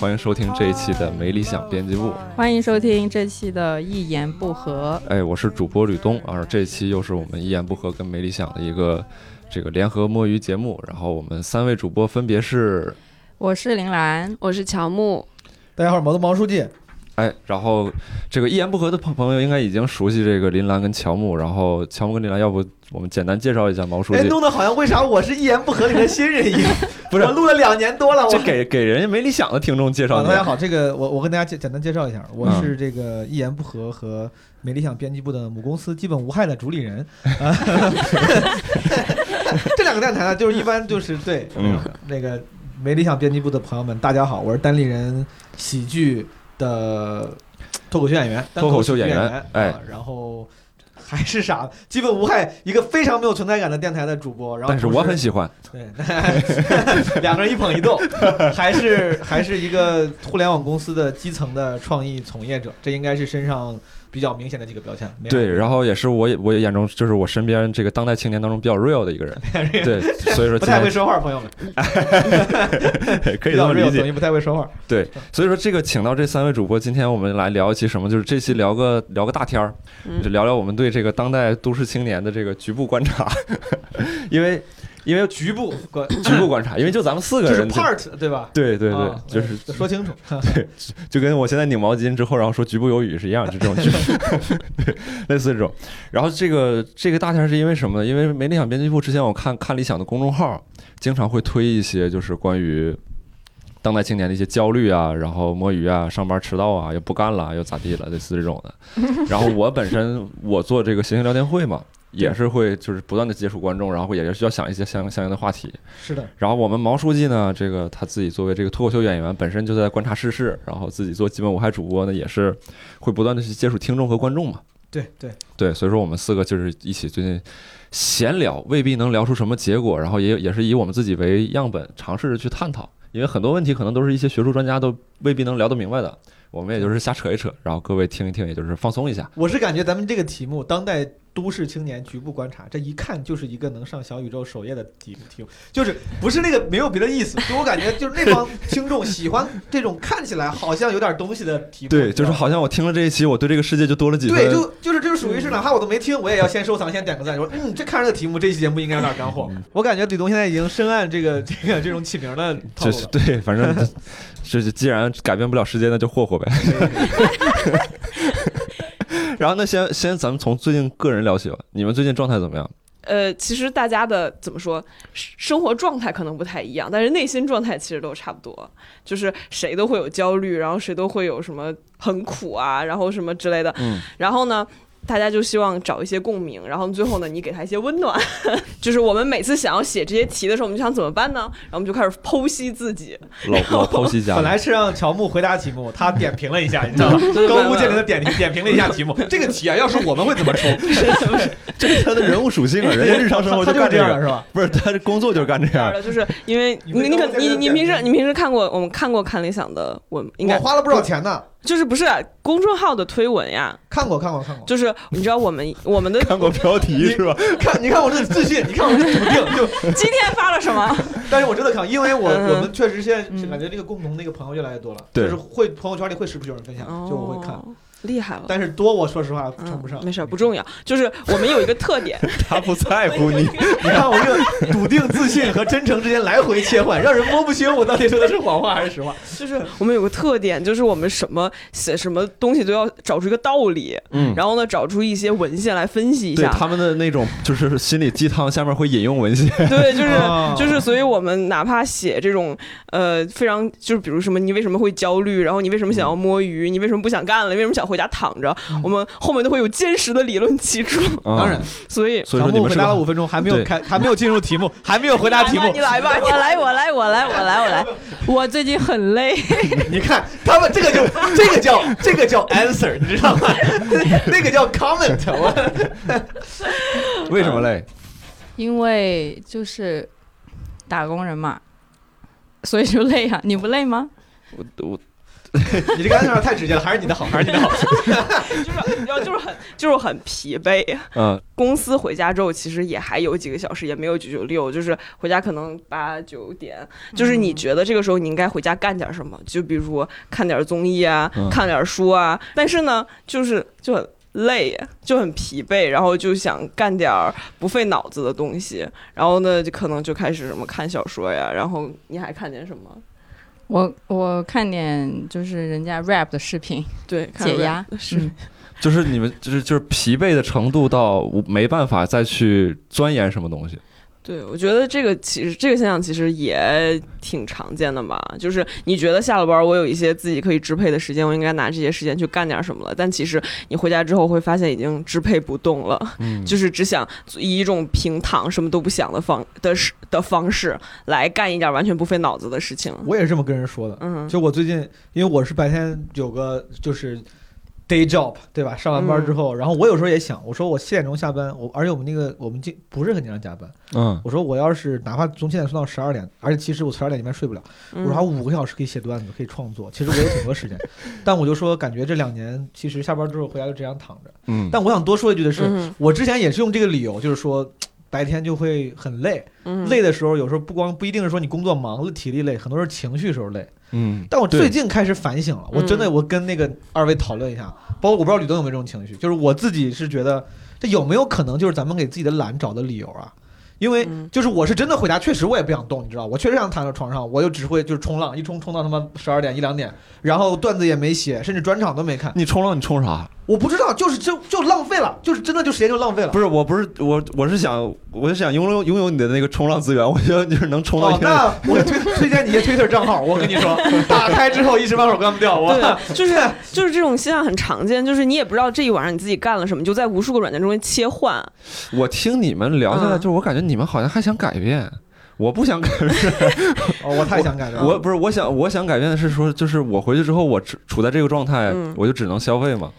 欢迎收听这一期的没理想编辑部。欢迎收听这期的一言不合。哎，我是主播吕东啊，这期又是我们一言不合跟没理想的一个这个联合摸鱼节目。然后我们三位主播分别是，我是林兰，我是乔木，大家好，毛东毛书记。哎，然后这个一言不合的朋朋友应该已经熟悉这个林兰跟乔木。然后乔木跟林兰，要不我们简单介绍一下毛书记？哎，弄得好像为啥我是一言不合里的新人一样？不是，我录了两年多了，我这给给人家没理想的听众介绍。大家好，这个我我跟大家简简单介绍一下，我是这个一言不合和没理想编辑部的母公司基本无害的主理人。这两个电台呢，就是一般就是对，嗯，那个没理想编辑部的朋友们，大家好，我是单立人喜剧的脱口秀演员，脱口秀演员，哎，然后。还是傻？基本无害，一个非常没有存在感的电台的主播。然后，但是我很喜欢。对，两个人一捧一逗，还是还是一个互联网公司的基层的创意从业者。这应该是身上。比较明显的几个标签，对，然后也是我我眼中就是我身边这个当代青年当中比较 real 的一个人，对，所以说不太会说话，朋友们，可以这么理解，不太会说话，对，所以说这个请到这三位主播，今天我们来聊一期什么？就是这期聊个聊个大天儿，就聊聊我们对这个当代都市青年的这个局部观察，因为。因为局部观 局部观察，因为就咱们四个人，part 对吧？对对对，就是说清楚，对，就跟我现在拧毛巾之后，然后说局部有雨是一样，就这种，对，类似这种。然后这个这个大天是因为什么呢？因为没理想编辑部之前我看看理想的公众号，经常会推一些就是关于当代青年的一些焦虑啊，然后摸鱼啊，上班迟到啊，又不干了，又咋地了，类似这种的。然后我本身我做这个行星聊天会嘛。也是会就是不断的接触观众，然后也是需要想一些相相应的话题。是的。然后我们毛书记呢，这个他自己作为这个脱口秀演员，本身就在观察世事，然后自己做基本无害主播呢，也是会不断的去接触听众和观众嘛。对对对，所以说我们四个就是一起最近闲聊，未必能聊出什么结果，然后也也是以我们自己为样本，尝试着去探讨，因为很多问题可能都是一些学术专家都未必能聊得明白的，我们也就是瞎扯一扯，然后各位听一听，也就是放松一下。我是感觉咱们这个题目，当代。都市青年局部观察，这一看就是一个能上小宇宙首页的题题目，就是不是那个没有别的意思，就我感觉就是那帮听众喜欢这种看起来好像有点东西的题目。对，就是好像我听了这一期，我对这个世界就多了几分。对，就就是这个属于是哪怕我都没听，我也要先收藏，先点个赞，说嗯，这看这个题目，这期节目应该有点干货。我感觉李东现在已经深谙这个这个这种起名的套路了。对，反正 就是既然改变不了世界，那就霍霍呗。然后那先先咱们从最近个人聊起吧。你们最近状态怎么样？呃，其实大家的怎么说，生活状态可能不太一样，但是内心状态其实都差不多。就是谁都会有焦虑，然后谁都会有什么很苦啊，然后什么之类的。嗯。然后呢？大家就希望找一些共鸣，然后最后呢，你给他一些温暖。就是我们每次想要写这些题的时候，我们就想怎么办呢？然后我们就开始剖析自己，老老剖析家。本来是让乔木回答题目，他点评了一下，你知道吗？高屋建瓴的点点评了一下题目。这个题啊，要是我们会怎么出？这是他的人物属性啊，人家日常生活就干这样是吧？不是，他的工作就是干这样的。就是因为你你可你你平时你平时看过我们看过看理想的文，应该花了不少钱呢。就是不是公众号的推文呀？看过看过看过。就是你知道我们我们的 看过标题是吧？看你看我这自信，你看我这笃定。就 今天发了什么？但是我真的看，因为我我们确实现在感觉这个共同那个朋友越来越多了，就是会朋友圈里会时不时有人分享，就我会看。厉害了，但是多，我说实话称不上。没事，不重要。就是我们有一个特点，他不在乎你。你看我这个笃定、自信和真诚之间来回切换，让人摸不清我到底说的是谎话还是实话。就是我们有个特点，就是我们什么写什么东西都要找出一个道理，嗯，然后呢，找出一些文献来分析一下。他们的那种就是心理鸡汤，下面会引用文献。对，就是 就是，所以我们哪怕写这种呃非常就是比如什么，你为什么会焦虑？然后你为什么想要摸鱼？你为什么不想干了？你为什么想回家躺着？我们后面都会有坚实的理论基础，当然，所以所以说你们回答了五分钟，还没有开，还没有进入题目，还没有回答题目，你来吧，我来，我来，我来，我来，我来，我最近很累。你看他们这个就这个叫这个叫 answer，你知道吗？那个叫 comment。为什么累？因为就是打工人嘛，所以就累啊。你不累吗？我我。你这个 answer 太直接了，还是你的好，还是你的好。就是要就是很就是很疲惫。嗯 公司回家之后，其实也还有几个小时，也没有九九六，就是回家可能八九点。就是你觉得这个时候你应该回家干点什么？就比如看点综艺啊，嗯看点书啊。但是呢，就是就很累，就很疲惫，然后就想干点不费脑子的东西。然后呢，就可能就开始什么看小说呀。然后你还看见什么？我我看点就是人家 rap 的视频 对，看解压是。嗯就是你们就是就是疲惫的程度到我没办法再去钻研什么东西。对，我觉得这个其实这个现象其实也挺常见的吧。就是你觉得下了班，我有一些自己可以支配的时间，我应该拿这些时间去干点什么了。但其实你回家之后会发现已经支配不动了，嗯 就是只想以一种平躺、什么都不想的方的式的方式来干一点完全不费脑子的事情。我也是这么跟人说的。嗯，就我最近，因为我是白天有个就是 day job，对吧？上完班之后，然后我有时候也想，我说我七点钟下班，我而且我们那个我们经不是很经常加班。嗯我说我要是哪怕从七点睡到十二点，而且其实我十二点里面睡不了，我说还有五个小时可以写段子，可以创作，其实我有挺多时间。但我就说感觉这两年其实下班之后回家就这样躺着。嗯，但我想多说一句的是，嗯我之前也是用这个理由，就是说。白天就会很累，嗯累的时候有时候不光不一定是说你工作忙了体力累，很多是情绪时候累。嗯，但我最近开始反省了，我真的嗯。我跟那个二位讨论一下，包括我不知道吕东有没有这种情绪，就是我自己是觉得这有没有可能就是咱们给自己的懒找的理由啊？因为嗯就是我是真的回家，确实我也不想动，你知道，我确实想躺在床上，我就只会就是冲浪，一冲冲到他妈十二点一两点，然后段子也没写，甚至专场都没看，你冲浪你冲啥？我不知道，就是就就浪费了，就是真的就时间就浪费了。不是，我不是我，我是想，我是想拥有拥有你的那个冲浪资源。我觉得就是能冲到那我推推荐你一些 Twitter 账号，我跟你说，打开之后一时半会儿关不掉。我对，就是就是这种现象很常见，就是你也不知道这一晚上你自己干了什么，你就在无数个软件中间切换。我听你们聊下来，嗯就是我感觉你们好像还想改变。我不想改变，哦，我太想改变了。我不是我想我想改变的是说，就是我回去之后，我处处在这个状态嗯，我就只能消费嘛。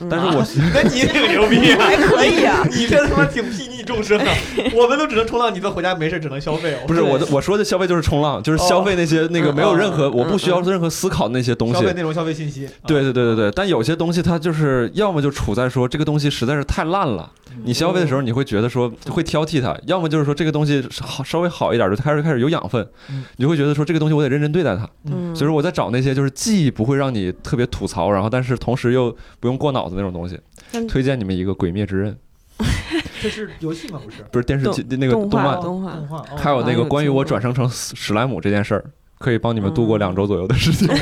嗯但是我那你挺牛逼啊！还可以啊，你这他妈挺睥睨众生啊！我们都只能冲浪，你这回家没事只能消费哦。不是我的我说的消费就是冲浪，就是消费那些那个嗯没有任何嗯我不需要任何思考的那些东西消。费内容、消费信息。对对对对对，但有些东西它就是要么就处在说这个东西实在是太烂了，嗯你消费的时候你会觉得说会挑剔它；要么就是说这个东西好稍微好一点，就开始开始有养分嗯，你就会觉得说这个东西我得认真对待它。嗯，所以说我在找那些就是既不会让你特别吐槽，然后但是同时又不用过脑子那种东西。推荐你们一个《鬼灭之刃》，这是游戏吗？不是 不是电视剧那个动动漫，画动画动画。哦还有那个啊关于我转生成史史莱姆这件事儿，可以帮你们度过两周左右的时间。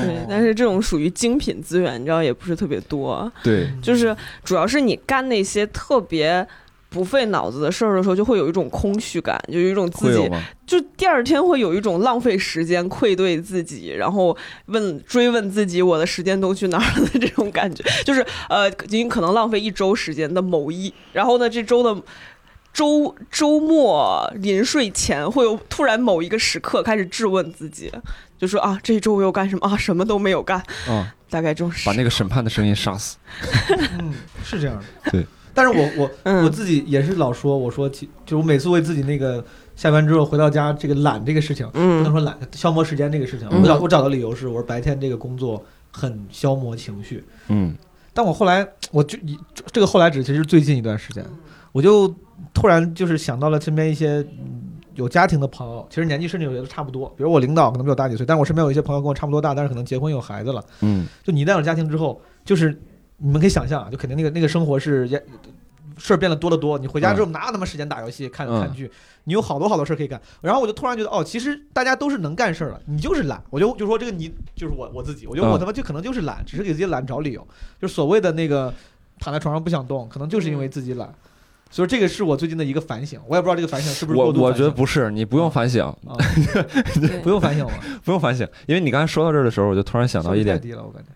对，但是这种属于精品资源，你知道也不是特别多，对，就是主要是你干那些特别。不费脑子的事儿的时候，就会有一种空虚感，就有一种自己？就第二天会有一种浪费时间、愧对自己，然后问追问自己我的时间都去哪儿了的这种感觉。就是呃，你可能浪费一周时间的某一，然后呢，这周的周周末临睡前会有突然某一个时刻开始质问自己，就说啊，这一周我又干什么啊？什么都没有干，嗯，大概就是把那个审判的声音杀死。嗯，是这样的。对。但是我我 嗯。我自己也是老说，我说其就我每次为自己那个下班之后回到家这个懒这个事情，不能嗯说懒，消磨时间这个事情，嗯。我找我找的理由是，我说白天这个工作很消磨情绪。嗯。但我后来，我就以这个后来指其实最近一段时间，我就突然就是想到了身边一些嗯有家庭的朋友，其实年纪甚至有些都差不多，比如我领导可能比我大几岁，但是我身边有一些朋友跟我差不多大，但是可能结婚有孩子了。嗯。就你一旦有家庭之后，就是你们可以想象啊，就肯定那个那个生活是也事儿变得多得多。你回家之后哪有那么时间打游戏、看嗯看剧？你有好多好多事儿可以干。然后我就突然觉得，哦，其实大家都是能干事儿了，你就是懒。我就就说这个你就是我我自己，我觉得我嗯他妈就可能就是懒，只是给自己懒找理由。就是所谓的那个躺在床上不想动，可能就是因为自己懒。所以这个是我最近的一个反省，我也不知道这个反省是不是我我过度反省觉得不是，你不用反省，啊，不用反省我，不用反省，因为你刚才说到这儿的时候，我就突然想到一点，太低了，我感觉。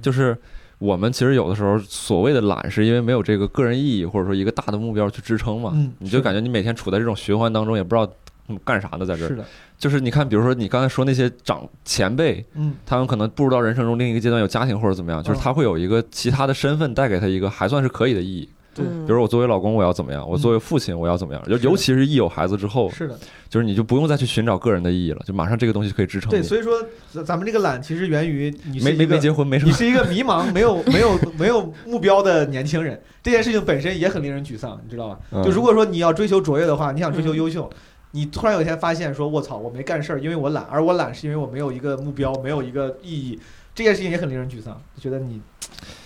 就是我们其实有的时候所谓的懒，是因为没有这个个人意义或者说一个大的目标去支撑嘛，嗯你就感觉你每天处在这种循环当中，也不知道嗯干啥呢，在这儿。是的，就是你看，比如说你刚才说那些长前辈，嗯他们可能步入到人生中另一个阶段，有家庭或者怎么样，就是嗯他会有一个其他的身份带给他一个还算是可以的意义。对嗯比如我作为老公我要怎么样，我作为父亲我要怎么样，尤尤其是一有孩子之后，是的，就是你就不用再去寻找个人的意义了，就马上这个东西可以支撑对，你。所以说咱咱们这个懒其实源于你是没一个没没结婚，没什么。你是一个迷茫、没有、没有、没有目标的年轻人，这件事情本身也很令人沮丧，你知道吧？嗯就如果说你要追求卓越的话，你想追求优秀，你突然有一天发现说，我操，我没干事儿，因为我懒，而我懒是因为我没有一个目标，没有一个意义，这件事情也很令人沮丧。觉得你，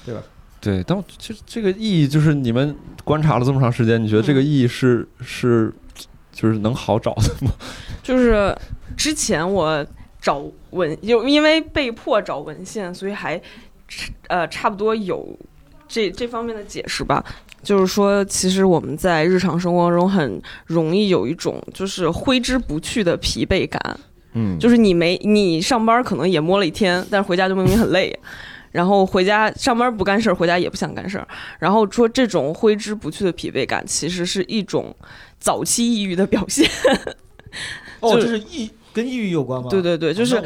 对吧？对，但我这这个意义就是你们观察了这么长时间，你觉得这个意义是是就是能好找的吗？就是之前我找文，就因为被迫找文献，所以还呃差不多有这这方面的解释吧。就是说，其实我们在日常生活中很容易有一种就是挥之不去的疲惫感，嗯，就是你没你上班可能也摸了一天，但是回家就明明很累。然后回家上班不干事儿，回家也不想干事儿。然后说这种挥之不去的疲惫感，其实是一种早期抑郁的表现。哦，就这是抑跟抑郁有关吗？对对对，就是哦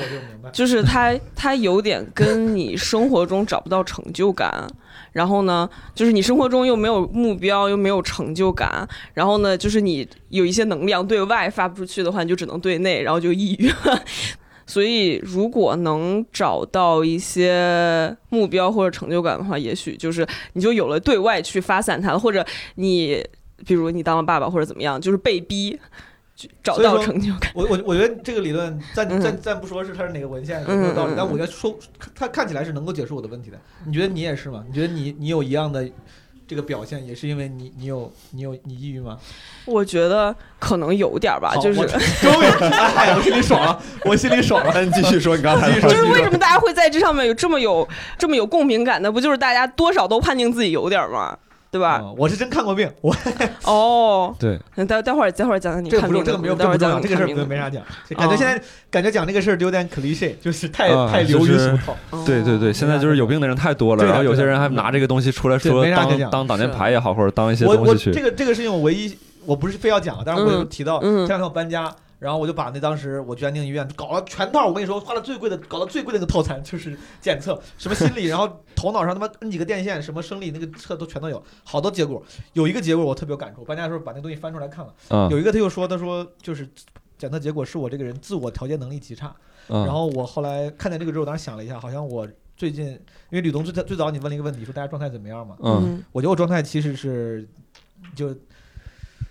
就。就是他他有点跟你生活中找不到成就感，然后呢，就是你生活中又没有目标，又没有成就感，然后呢，就是你有一些能量对外发不出去的话，你就只能对内，然后就抑郁了。所以，如果能找到一些目标或者成就感的话，也许就是你就有了对外去发散它了，或者你比如你当了爸爸或者怎么样，就是被逼去找到成就感。我我我觉得这个理论，暂嗯暂暂不说是它是哪个文献有没有道理但我觉得说它看起来是能够解释我的问题的。你觉得你也是吗？你觉得你你有一样的这个表现，也是因为你你有你有你抑郁吗？我觉得可能有点儿吧，就是终于，哎，我心里爽了，我心里爽了。那你继续说你刚才说就是为什么大家会在这上面有这么有这么有共鸣感呢？不就是大家多少都判定自己有点儿吗？对吧？啊我是真看过病，我 哦，对，那待待会儿待会儿讲讲你这个不看病的重这个没有待会儿讲这不重要，这个事儿没啥讲。感觉现在感觉讲这个事儿有点 cliche，就是太啊太流于俗套。哦对对对，现在就是有病的人太多了，然后有些人还拿这个东西出来说当当挡箭牌也好，或者当一些我我东西去。这个这个事情我唯一我不是非要讲，但是我有嗯提到嗯这两天我搬家，然后我就把那当时我去安定医院搞了全套，我跟你说花了最贵的，搞了最贵的那个套餐，就是检测什么心理，然后头脑上他妈摁几个电线，什么生理那个测都全都有，好多结果。有一个结果我特别有感触，搬家的时候把那东西翻出来看了，嗯有一个他又说他说就是。检测结果是我这个人自我调节能力极差，嗯，然后我后来看见这个之后，当时想了一下，好像我最近，因为吕东最最早你问了一个问题，说大家状态怎么样嘛？嗯我觉得我状态其实是就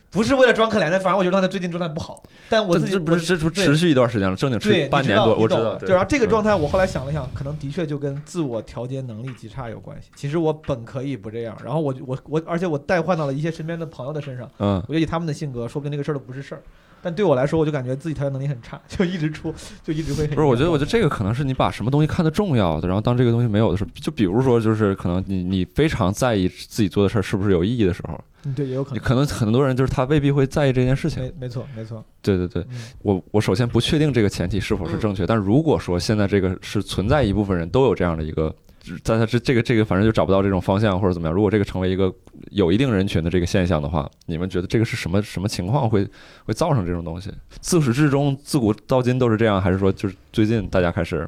不是为了装可怜的，反正我觉得状态最近状态不好。但我自己这不是这不对持续一段时间了，正经对持半年多，我知道。对，然后这个状态，态，我后来想了想，可能的确就跟自我调节能力极差有关系。其实我本可以不这样，然后我我我，而且我代换到了一些身边的朋友的身上，嗯我觉得以他们的性格，说不定那个事儿都不是事儿。但对我来说，我就感觉自己调节能力很差，就一直出，就一直会。不是，我觉得，我觉得这个可能是你把什么东西看得重要的，然后当这个东西没有的时候，就比如说，就是可能你你非常在意自己做的事儿是不是有意义的时候，嗯对，也有可能。你可能很多人就是他未必会在意这件事情。没没错没错，对对对，嗯我我首先不确定这个前提是否是正确，但如果说现在这个是存在一部分人都有这样的一个，在他这这个这个反正就找不到这种方向或者怎么样，如果这个成为一个有一定人群的这个现象的话，你们觉得这个是什么什么情况会会造成这种东西？自始至终自古到今都是这样，还是说就是最近大家开始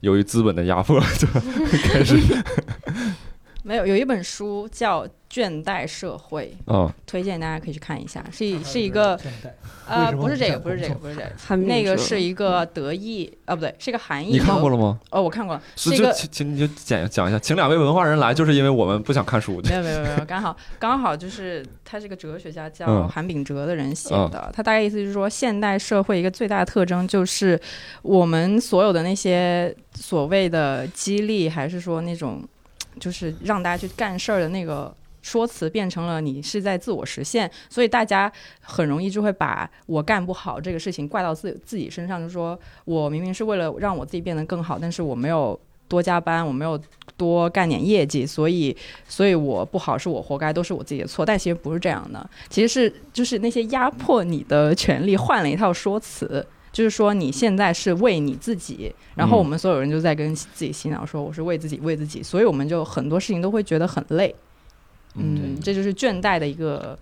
由于资本的压迫 就开始没有，有一本书叫《倦怠社会啊、》，推荐大家可以去看一下，是一是一个呃，不是这个，不不是这个，不是这个，韩敏哲那个是一个德意啊，不对，是一个韩裔。你看过了？吗？哦，我看过了，是就就一个请请你就讲讲一下，请两位文化人来，就是因为我们不想看书。没有没有没有，刚好刚好就是他是个哲学家叫嗯韩炳哲的人写的。他大概意思就是说，现代社会一个最大的特征就是我们所有的那些所谓的激励，还是说那种就是让大家去干事儿的那个。说辞变成了你是在自我实现，所以大家很容易就会把我干不好这个事情怪到自自己身上，就说我明明是为了让我自己变得更好，但是我没有多加班，我没有多干点业绩，所以所以我不好是我活该，都是我自己的错。但其实不是这样的，其实是就是那些压迫你的权利换了一套说辞。就是说，你现在是为你自己，然后嗯我们所有人就在跟自己洗脑说我是为自己为自己，所以我们就很多事情都会觉得很累。嗯，这就是倦怠的一个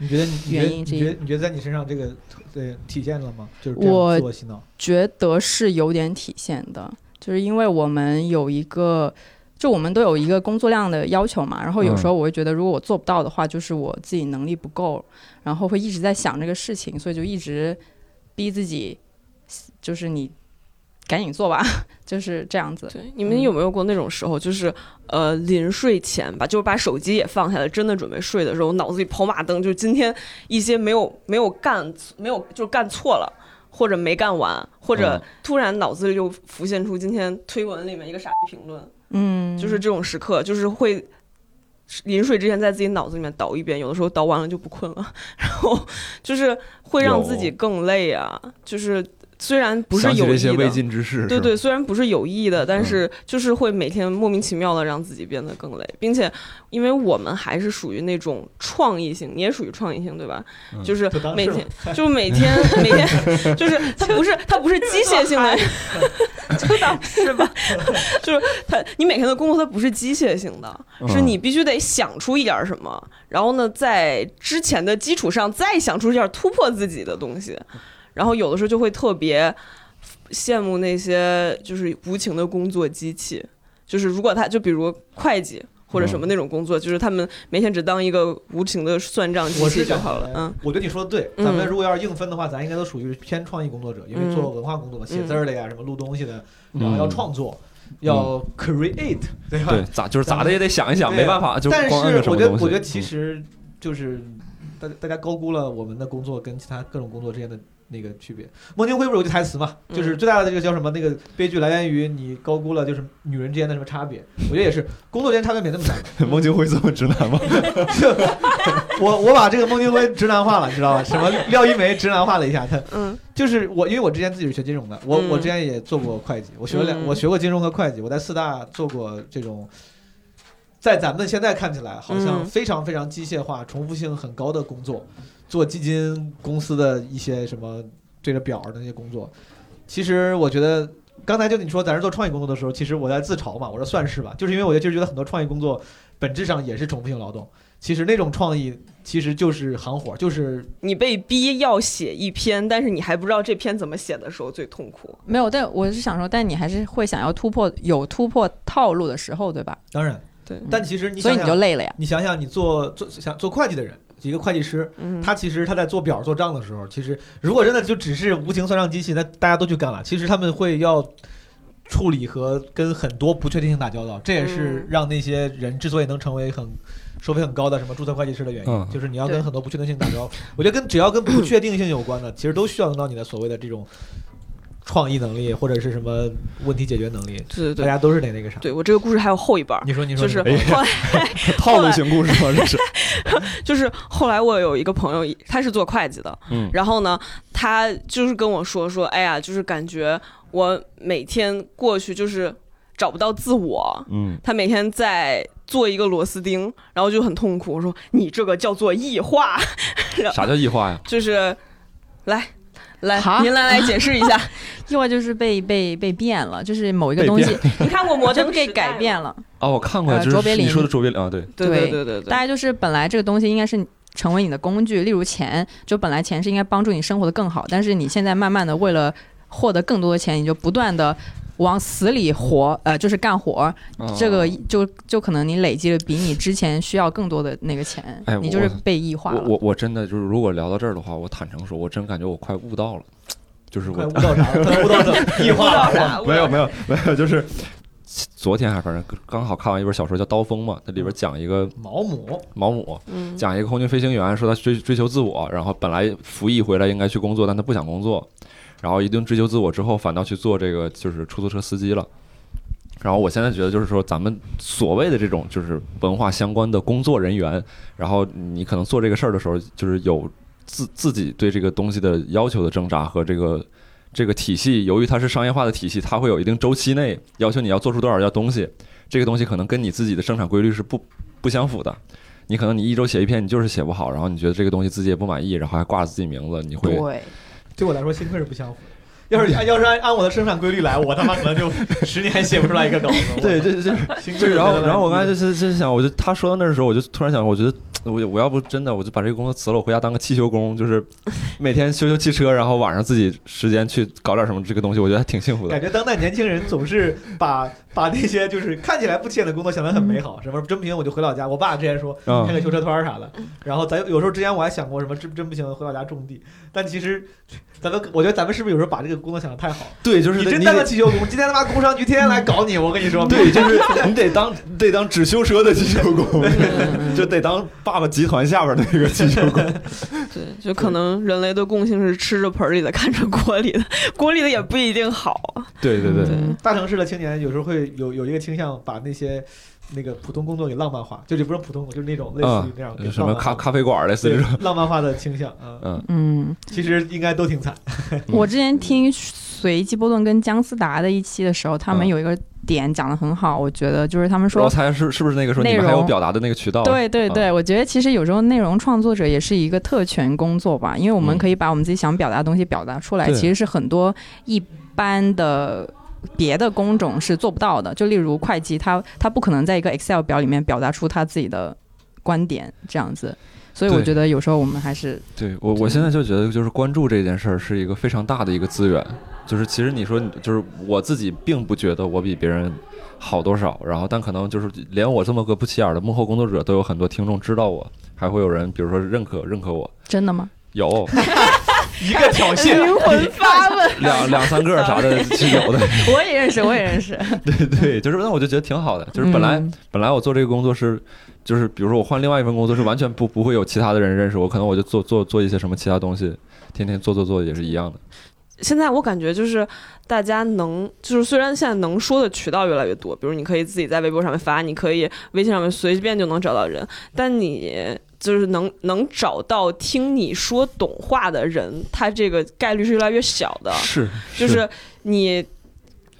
原因之一你觉得你觉得在你身上这个对体现了吗？就是我自我洗脑。觉得是有点体现的，就是因为我们有一个就我们都有一个工作量的要求嘛，然后有时嗯候我会觉得，如果我做不到的话，就是我自己能力不够，然后会一直在想这个事情，所以就一直逼自己，就是你赶紧做吧，就是这样子。对，你们有没有过那种时候，就是呃临睡前吧，就是把手机也放下来，真的准备睡的时候，脑子里跑马灯，就是今天一些没有没有干没有就干错了。或者没干完，或者嗯突然脑子里就浮现出今天推文里面一个傻逼评论，嗯，就是这种时刻，就是会临睡之前在自己脑子里面倒一遍，有的时候倒完了就不困了，然后就是会让自己更累啊。就是虽然不是有意的，尽之事，对对，虽然不是有意的，但嗯。是就是会每天莫名其妙的让自己变得更累，并且因为我们还是属于那种创意性，你也属于创意性对吧？嗯。就是每天就是每天 每天就是它不是它不是机械性的，就当是 吧？就是它你每天的工作它不是机械性的，是嗯你必须得想出一点儿什么，然后呢，在之前的基础上再想出一点儿突破自己的东西，然后有的时候就会特别羡慕那些就是无情的工作机器，就是如果他就比如会计。或者什么那种工作，就是他们每天只当一个无情的算账机器就好了。嗯，，我觉得你说的对。嗯咱们如果要是硬分的话，咱应该都属于偏创意工作者，因为做文化工作嘛，写字儿的呀，什么录东西的，然后要创作，要 create，对吧？对，咋就是咋的也得想一想，没办法，就但光是我觉得，个什么东西。我觉得其嗯实就是大大家高估了我们的工作跟其他各种工作之间的那个区别。孟京辉不是有句台词嘛，嗯就是最大的这个叫什么？那个悲剧来源于你高估了就是女人之间的什么差别。我觉得也是，工作之间差别没那么大。孟京辉这么直男吗？我我把这个孟京辉直男化了，你知道吧？什么廖一梅直男化了一下，他 嗯就是我，因为我之前自己是学金融的，我、嗯我之前也做过会计，我学了两，嗯我学过金融和会计，我在四大做过这种，在咱们现在看起来好像嗯非常非常机械化、重复性很高的工作，做基金公司的一些什么对着表儿的那些工作，其实我觉得。刚才就你说咱是做创意工作的时候，其实我在自嘲嘛，我说算是吧，就是因为我就觉得很多创意工作本质上也是重复性劳动。其实那种创意其实就是行活，就是你被逼要写一篇，但是你还不知道这篇怎么写的时候最痛苦。没有，但我是想说，但你还是会想要突破，有突破套路的时候，对吧？当然，对，但其实你所以你就累了呀。你想想，你做做想做会计的人，一个会计师，嗯，他其实他在做表做账的时候，其实如果真的就只是无情算账机器，那大家都去干了。其实他们会要处理和跟很多不确定性打交道，这也是嗯让那些人之所以能成为很收费很高的什么注册会计师的原因，嗯就是你要跟很多不确定性打交道。我觉得跟只要跟不确定性有关的，其实都需要用到你的所谓的这种创意能力或者是什么问题解决能力，对对对，大家都是得那个啥。对我这个故事还有后一半儿，你说，你说，就是后来套路型故事吗？这是，就是后来我有一个朋友，他是做会计的，嗯然后呢，他就是跟我说说，哎呀，就是感觉我每天过去就是找不到自我，嗯，他每天在做一个螺丝钉，然后就很痛苦。我说你这个叫做异化，啥叫异化呀？就是来来您来来解释一下。意外就是被被被变了，就是某一个东西 你看过《摩真被改变了。哦，我看过呀，就是呃卓别林你说的卓别林啊，对，对对对对对大家就是本来这个东西应该是成为你的工具，例如钱，就本来钱是应该帮助你生活的更好，但是你现在慢慢的为了获得更多的钱，你就不断的往死里活，呃，就是干活，哦这个就就可能你累积了比你之前需要更多的那个钱，哎你就是被异化了。我我我真的就是，如果聊到这儿的话，我坦诚说，我真感觉我快悟到了，就是我悟到啥 悟到这 异化了。啥？没有没有没有，就是昨天还反正刚好看完一本小说叫《刀锋》嘛，它里边讲一个毛姆，毛姆，嗯，讲一个空军飞行员说他追追求自我，然后本来服役回来应该去工作，但他不想工作，然后一顿追求自我之后，反倒去做这个就是出租车司机了。然后我现在觉得就是说，咱们所谓的这种就是文化相关的工作人员，然后你可能做这个事儿的时候，就是有自自己对这个东西的要求的挣扎和这个这个体系，由于它是商业化的体系，它会有一定周期内要求你要做出多少样东西，这个东西可能跟你自己的生产规律是不不相符的。你可能你一周写一篇，你就是写不好，然后你觉得这个东西自己也不满意，然后还挂着自己名字，你会对，我来说，幸亏是不相符的。要是按要是按按我的生产规律来，我他妈可能就十年写不出来一个稿子。对，这这幸亏就是，然后然后我刚才就是就是想，我就他说到那儿的时候，我就突然想，我觉得我我要不真的我就把这个工作辞了，我回家当个汽修工，就是每天修修汽车，然后晚上自己时间去搞点什么这个东西，我觉得还挺幸福的感。觉当代年轻人总是把把那些就是看起来不起眼的工作想得很美好，什么真不行我就回老家。我爸之前说嗯开个修车摊儿啥的，然后咱有时候之前我还想过什么真真不行回老家种地，但其实咱们我觉得咱们是不是有时候把这个工作想得太好？对，就是你真当个汽修工，今天他妈工商局天天来搞你，我跟你说，对，就是 你得当得当只修车的汽修工，就得当爸爸集团下边的那个汽修工。对，就可能人类的共性是吃着盆里的，看着锅里的，锅里的也不一定好。对对对，嗯大城市的青年有时候会有有一个倾向，把那些那个普通工作给浪漫化，就是不是普通，就是那种类似于那样、什么咖咖啡馆类似对这种，浪漫化的倾向啊。嗯嗯，其实应该都挺惨。我之前听随机波动跟姜思达的一期的时候，他们嗯有一个点讲的很好，我觉得就是他们说我猜是是不是那个说你内容们还有表达的那个渠道？啊对对对，我觉得其实有时候内容创作者也是一个特权工作吧，因为我们嗯可以把我们自己想表达的东西表达出来，对其实是很多一般的。别的工种是做不到的，就例如会计，他他不可能在一个 Excel 表里面表达出他自己的观点这样子，所以我觉得有时候我们还是对我，我现在就觉得，就是关注这件事儿是一个非常大的一个资源。就是其实你说，就是我自己并不觉得我比别人好多少，然后但可能就是连我这么个不起眼儿的幕后工作者都有很多听众知道我，还会有人比如说认可认可我，真的吗？有 一个挑衅，灵魂发问，两两三个 啥的是有的，我也认识，我也认识。对对，就是那我就觉得挺好的，就是本来、嗯本来我做这个工作是。就是比如说我换另外一份工作是完全不不会有其他的人认识我，可能我就做做做一些什么其他东西，天天做做做也是一样的。现在我感觉就是大家能，就是虽然现在能说的渠道越来越多，比如你可以自己在微博上面发，你可以微信上面随便就能找到人，但你就是能能找到听你说懂话的人，他这个概率是越来越小的。是，就是你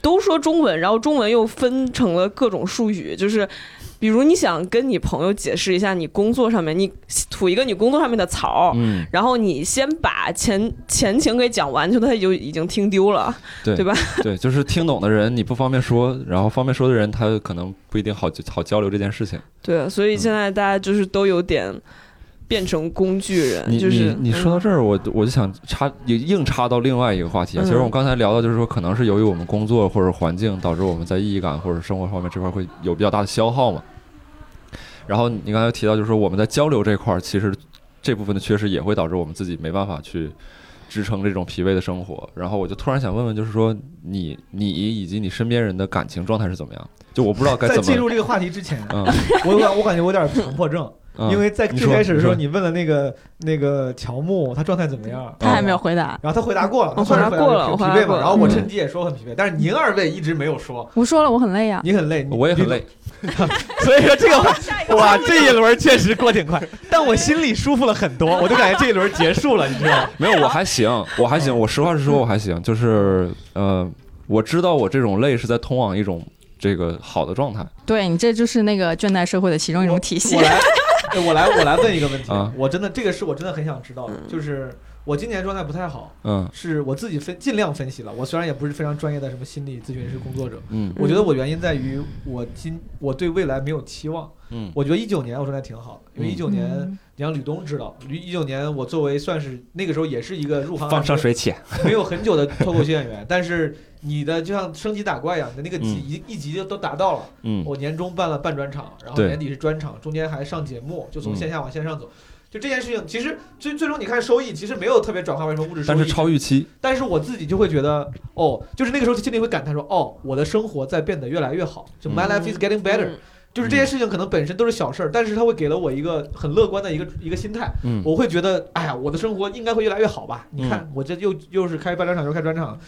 都说中文，然后中文又分成了各种术语，就是比如你想跟你朋友解释一下你工作上面，你吐一个你工作上面的槽。嗯，然后你先把前前情给讲完，就他就已经听丢了，对对吧？对，就是听懂的人你不方便说，然后方便说的人他可能不一定好好交流这件事情。对，所以现在大家就是都有点变成工具人，你就是你你说到嗯这儿，我我就想插也硬插到另外一个话题其实我们刚才聊到，就是说可能是由于我们工作或者环境导致我们在意义感或者生活方面这块会有比较大的消耗嘛。然后你刚才提到，就是说我们在交流这块儿，其实这部分的缺失也会导致我们自己没办法去支撑这种疲惫的生活。然后我就突然想问问，就是说你你以及你身边人的感情状态是怎么样？就我不知道该在怎么，在进入这个话题之前，嗯，我有点我感觉我有点强迫症，嗯因为在最开始的时候，你你问了那个那个乔木他状态怎么样，他还没有回答。然后他回答过了，我算是回答过了挺疲惫嘛。然后我嗯趁机也说很疲惫，但是您二位一直没有说，我说了，我很累呀。你很累，我也很累，，所以说这个哇，这一轮确实过挺快，但我心里舒服了很多，我就感觉这一轮结束了，你知道吗？没有，我还行，我还行。我实话实说，我还行。就是呃，我知道我这种累是在通往一种这个好的状态。对你，这就是那个倦怠社会的其中一种体现我。来，哎我来，我来问一个问题啊，我真的这个是我真的很想知道的，嗯就是我今年状态不太好，嗯是我自己分尽量分析了，我虽然也不是非常专业的什么心理咨询师工作者，嗯我觉得我原因在于我今我对未来没有期望。嗯我觉得一九年我状态挺好的，因为一九年嗯你像吕东知道，一九年我作为算是那个时候也是一个入行放上水浅。没有很久的脱口秀演员，但是你的就像升级打怪一样，你的那个级嗯一一级就都达到了。嗯我年终办了半专场，然后年底是专场，中间还上节目，就从嗯线下往线上走。就这件事情，其实最最终你看收益，其实没有特别转化为什么物质收益，但是超预期。但是我自己就会觉得，哦，就是那个时候心里会感叹说，哦，我的生活在变得越来越好，就 my 嗯 life is getting better，、嗯就是这些事情可能本身都是小事儿，但是它会给了我一个很乐观的一个一个心态，嗯我会觉得，哎呀，我的生活应该会越来越好吧？你看，我这又又是开半专场，又开专场，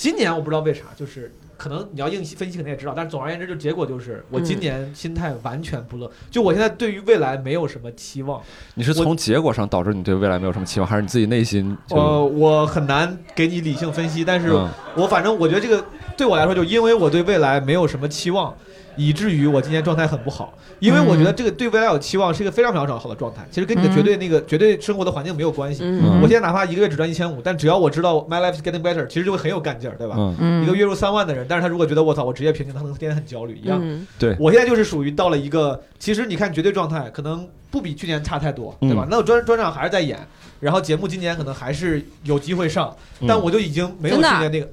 今年我不知道为啥，就是可能你要硬分析，肯定也知道，但是总而言之，就结果就是我今年心态完全不乐，就我现在对于未来没有什么期望，你是从结果上导致你对未来没有什么期望，还是你自己内心？呃，我很难给你理性分析，但是嗯我反正我觉得这个对我来说，就因为我对未来没有什么期望，以至于我今年状态很不好。因为我觉得这个对未来有期望是一个非常非常好的状态，其实跟你的绝对那个绝对生活的环境没有关系。嗯我现在哪怕一个月只赚一千五，但只要我知道 my life is getting better，其实就会很有干劲儿，对吧？一个月入三万的人，但是他如果觉得我操，我职业瓶颈，他可能天天很焦虑一样。嗯对，我现在就是属于到了一个，其实你看绝对状态可能不比去年差太多，对吧？嗯那我专专场还是在演，然后节目今年可能还是有机会上，嗯但我就已经没有去年那个，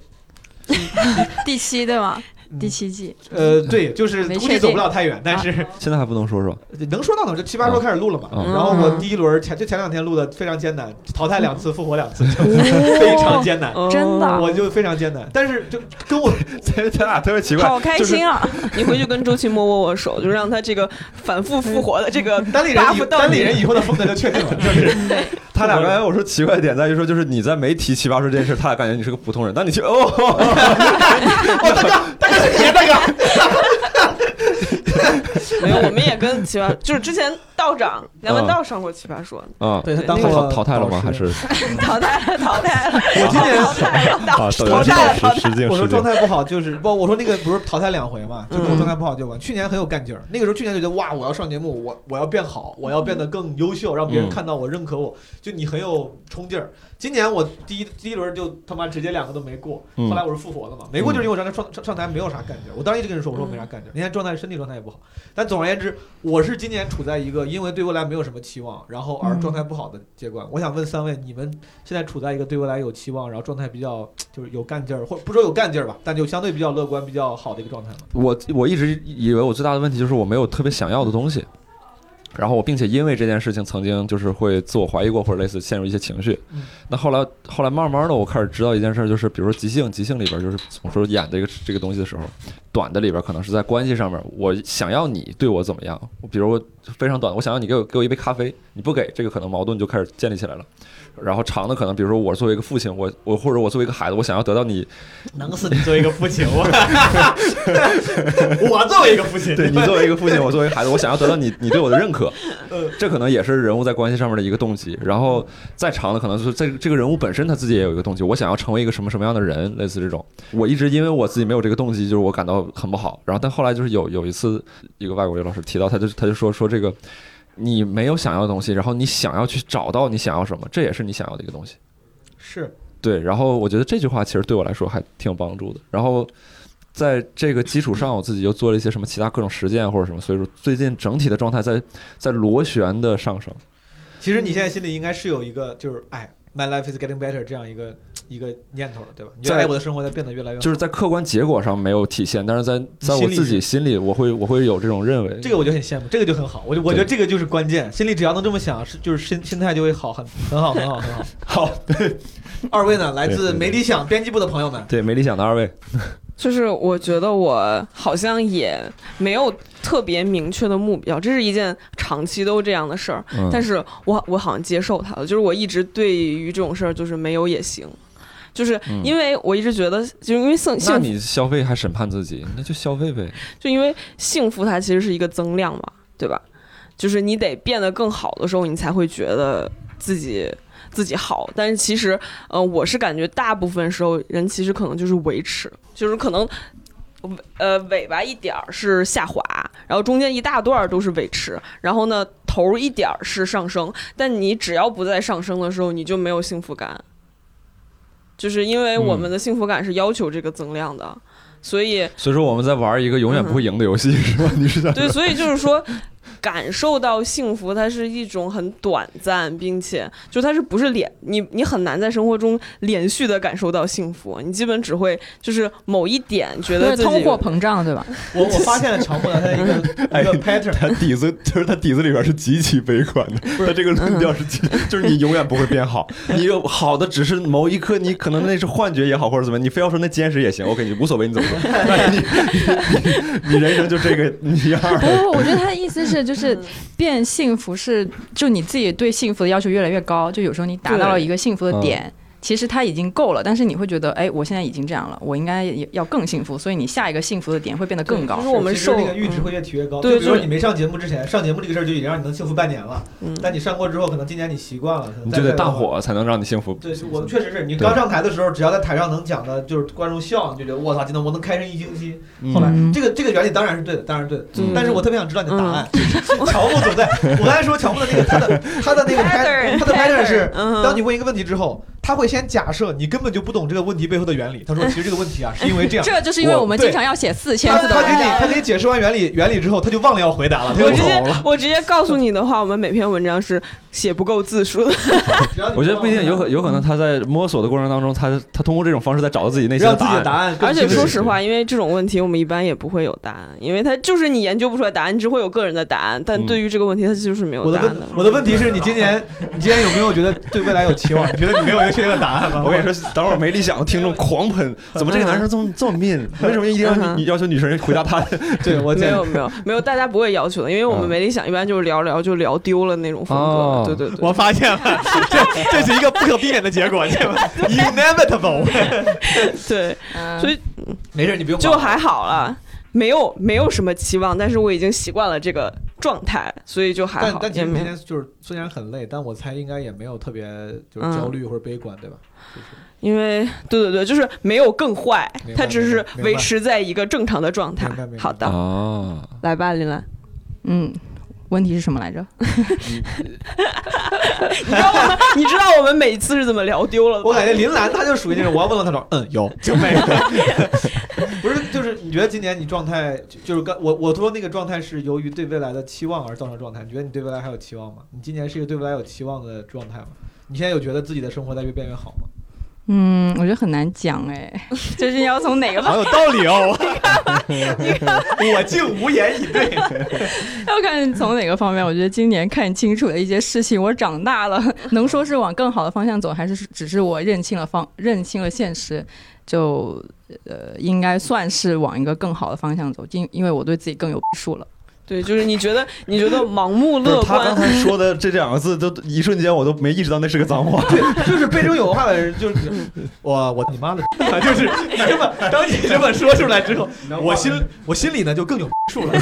第七对吗？嗯第七季，呃，对，就是估计走不了太远，但是现在还不能说说？能说到哪儿就七八说开始录了嘛。嗯然后我第一轮前就前两天录的非常艰难，淘汰两次，复活两次，就非常艰难。哦真的我就非常艰难，但是就跟我 咱咱俩特别奇怪，好开心啊！你回去跟周琦摸握握手，就让他这个反复复活的这个单立人人以后的风格就确定了，就是，他俩刚才我说奇怪的点在于说，就是你在没提奇葩说这件事，他俩感觉你是个普通人，但你去哦，哦，大哥，大哥是你，大哥。没有，我们也跟奇葩，就是之前道长梁文道上过奇葩说，啊，对他当淘过淘汰了吗？还是 淘汰了，淘汰了，我今年淘汰了，啊？淘汰了，淘汰了。失敬我说。状态不好，就是不，我说那个不是淘汰两回嘛，就是我嗯状态不好就完。去年很有干劲儿，那个时候去年就觉得哇，我要上节目，我我要变好，我要变得更优秀，让别人嗯看到我、认可我，就你很有冲劲儿。今年我第一第一轮就他妈直接两个都没过，嗯后来我是复活的嘛，没过就是因为我上台上上上台没有啥干劲儿。我当时一直跟人说，我说我没啥干劲儿，那天状态身体状态也不好。但总而言之，我是今年处在一个因为对未来没有什么期望，然后而状态不好的阶段。我想问三位，你们现在处在一个对未来有期望，然后状态比较就是有干劲儿，或者不说有干劲儿吧，但就相对比较乐观、比较好的一个状态吗？我我一直以为我最大的问题就是我没有特别想要的东西，然后我并且因为这件事情曾经就是会自我怀疑过，或者类似陷入一些情绪嗯。那后来后来慢慢的我开始知道一件事，就是比如说即兴，即兴里边就是总说演这个这个东西的时候，短的里边可能是在关系上面，我想要你对我怎么样，比如我非常短，我想要你给我给我一杯咖啡，你不给，这个可能矛盾就开始建立起来了。然后长的可能，比如说我作为一个父亲，我我或者我作为一个孩子，我想要得到你能死你作为一个父亲，我我作为一个父亲，对你作为一个父亲，我作为孩子，我想要得到你你对我的认可呃，这可能也是人物在关系上面的一个动机。然后再长的，可能是在这个人物本身他自己也有一个动机，我想要成为一个什么什么样的人，类似这种。我一直因为我自己没有这个动机，就是我感到很不好。然后但后来就是有有一次，一个外国语老师提到，他就他就说说这个。你没有想要的东西，然后你想要去找到你想要什么，这也是你想要的一个东西。是对，然后我觉得这句话其实对我来说还挺有帮助的。然后在这个基础上，我自己又做了一些什么其他各种实践或者什么，所以说最近整体的状态在在螺旋的上升。其实你现在心里应该是有一个，就是哎，my life is getting better 这样一个一个念头的，对吧？你觉得在哎，我的生活在变得越来越好。就是在客观结果上没有体现，但是在在我自己心里，我会我会有这种认为。这个我就很羡慕，这个就很好。我就我觉得这个就是关键，心里只要能这么想，是就是心心态就会好，很很好，很好，很好。好，二位呢，来自没理想编辑部的朋友们，对没理想的二位，就是我觉得我好像也没有特别明确的目标，这是一件长期都这样的事儿。嗯，但是我我好像接受它了，就是我一直对于这种事儿就是没有也行，就是嗯因为我一直觉得，就是因为幸那你消费还审判自己，那就消费呗。就因为幸福它其实是一个增量嘛，对吧？就是你得变得更好的时候，你才会觉得自己自己好。但是其实，呃，我是感觉大部分时候人其实可能就是维持，就是可能。呃，尾巴一点儿是下滑，然后中间一大段儿都是维持，然后呢头儿一点儿是上升，但你只要不在上升的时候，你就没有幸福感，就是因为我们的幸福感是要求这个增量的，所以所以说我们在玩一个永远不会赢的游戏，是吧？你是想对，所以就是说，感受到幸福，它是一种很短暂，并且就它是不是连你你很难在生活中连续的感受到幸福，你基本只会就是某一点觉得自己是通货膨胀，对吧？我 我发现了长木的他的一个一个 pattern，他底子就是他底子里边是极其悲观的，他这个论调是极，就是你永远不会变好，你有好的只是某一刻，你可能那是幻觉也好，或者怎么，你非要说那坚实也行，OK，你无所谓，你怎么说？但是你你你人生就这个你样儿不不，我觉得他的意思是，就是变幸福是，就你自己对幸福的要求越来越高，就有时候你达到了一个幸福的点，其实他已经够了，但是你会觉得，哎，我现在已经这样了，我应该也要更幸福，所以你下一个幸福的点会变得更高就是。我们受那个阈值会越提越高。对就是就比如说你没上节目之前，上节目这个事儿就已经让你能幸福半年了，嗯但你上过之后，可能今年你习惯了，可能你就得大。火才能让你幸福。对，我们确实是你刚上台的时候，只要在台上能讲的，就是观众笑，你就觉得我操，今天我能开心一星期。嗯后来嗯这个这个原理当然是对的，当然是对的。嗯但是我特别想知道你的答案。乔木总在，我刚才说乔木的那个他的他的那个 Pattern，他的 pattern 是，嗯当你问一个问题之后，他会先假设你根本就不懂这个问题背后的原理。他说，其实这个问题啊，是因为这样。这就是因为我们经常要写四千字的文他给你。他给你解释完原理原理之后，他就忘了要回答了，他就我直接走了。我直接告诉你的话，我们每篇文章是写不够字数的。我觉得不一定，有可 有可能他在摸索的过程当中，他他通过这种方式在找到自己内心的答案。答案而且。说实话，因为这种问题我们一般也不会有答案，因为他就是你研究不出来答案，你只会有个人的答案。但嗯对于这个问题，他就是没有答案的。我的问题是你今年你今年有没有觉得对未来有期望？你觉得你没有一个确定的答案吗？我跟你说，等会儿没理想的听众狂喷，怎么这个男生这么这么 mean？为什么一定要要求女生回答他？对我见没有没有没有，大家不会要求的，因为我们嗯没理想一般就是聊聊就聊丢了那种风哦格。对对对，我发现了，这这是一个不可避免的结果，对吧？Inevitable。对，嗯。所以没事，你不用就还好了，没有没有什么期望，但是我已经习惯了这个状态，所以就还好。但但其实也没今天就是虽然很累，但我猜应该也没有特别就是焦虑或者悲观，对吧？因为对对对，就是没有更坏它只是维持在一个正常的状态。好的，哦，来吧，林兰。嗯，问题是什么来着？你知道我们，你知道我们每次是怎么聊丢了？我感觉林兰她就属于那种，我要问了她说，嗯，有 就没有。不是，就是你觉得今年你状态，就就是刚我我说那个状态是由于对未来的期望而造成状态。你觉得你对未来还有期望吗？你今年是一个对未来有期望的状态吗？你现在有觉得自己的生活在越变越好吗？嗯，我觉得很难讲哎，就是要从哪个方好有道理哦！我竟无言以对。要看从哪个方面。我觉得今年看清楚了一些事情，我长大了，能说是往更好的方向走，还是只是我认清了方认清了现实，就呃应该算是往一个更好的方向走，因因为我对自己更有数了。对，就是你觉得你觉得盲目乐观他刚，才说的这两个字，都一瞬间我都没意识到那是个脏话。对就是背中有话的人，就是 我我你妈的，就是你这么当你这么说出来之后，我心我心里呢就更有 数了。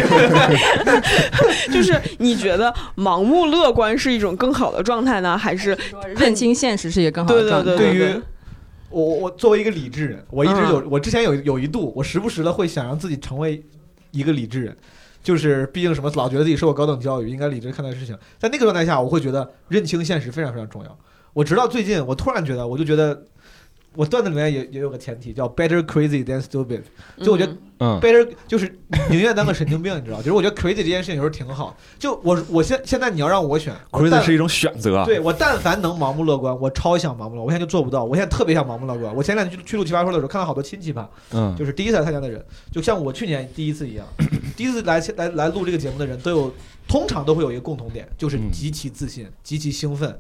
就是你觉得盲目乐观是一种更好的状态呢，还是认清现实是一个更好的对状态。对对于我我我作为一个理智人，我一直有嗯我之前有有一度，我时不时的会想让自己成为一个理智人。就是毕竟什么，老觉得自己受过高等教育，应该理智看待事情。在那个状态下，我会觉得认清现实非常非常重要。我直到最近，我突然觉得，我就觉得，我段子里面也也有个前提叫 better crazy than stupid。就我觉得，better 就是宁愿当个神经病，你知道？就是我觉得 crazy 这件事情有时候挺好。就我我现现在你要让我选 crazy 是一种选择。对我但凡能盲目乐观，我超想盲目乐观，我现在就做不到。我现在特别想盲目乐观。我前两天去去录奇葩说的时候，看到好多亲戚吧，嗯，就是第一次来参加的人，就像我去年第一次一样，第一次来来来录这个节目的人都有，通常都会有一个共同点，就是嗯极其自信、极其兴奋。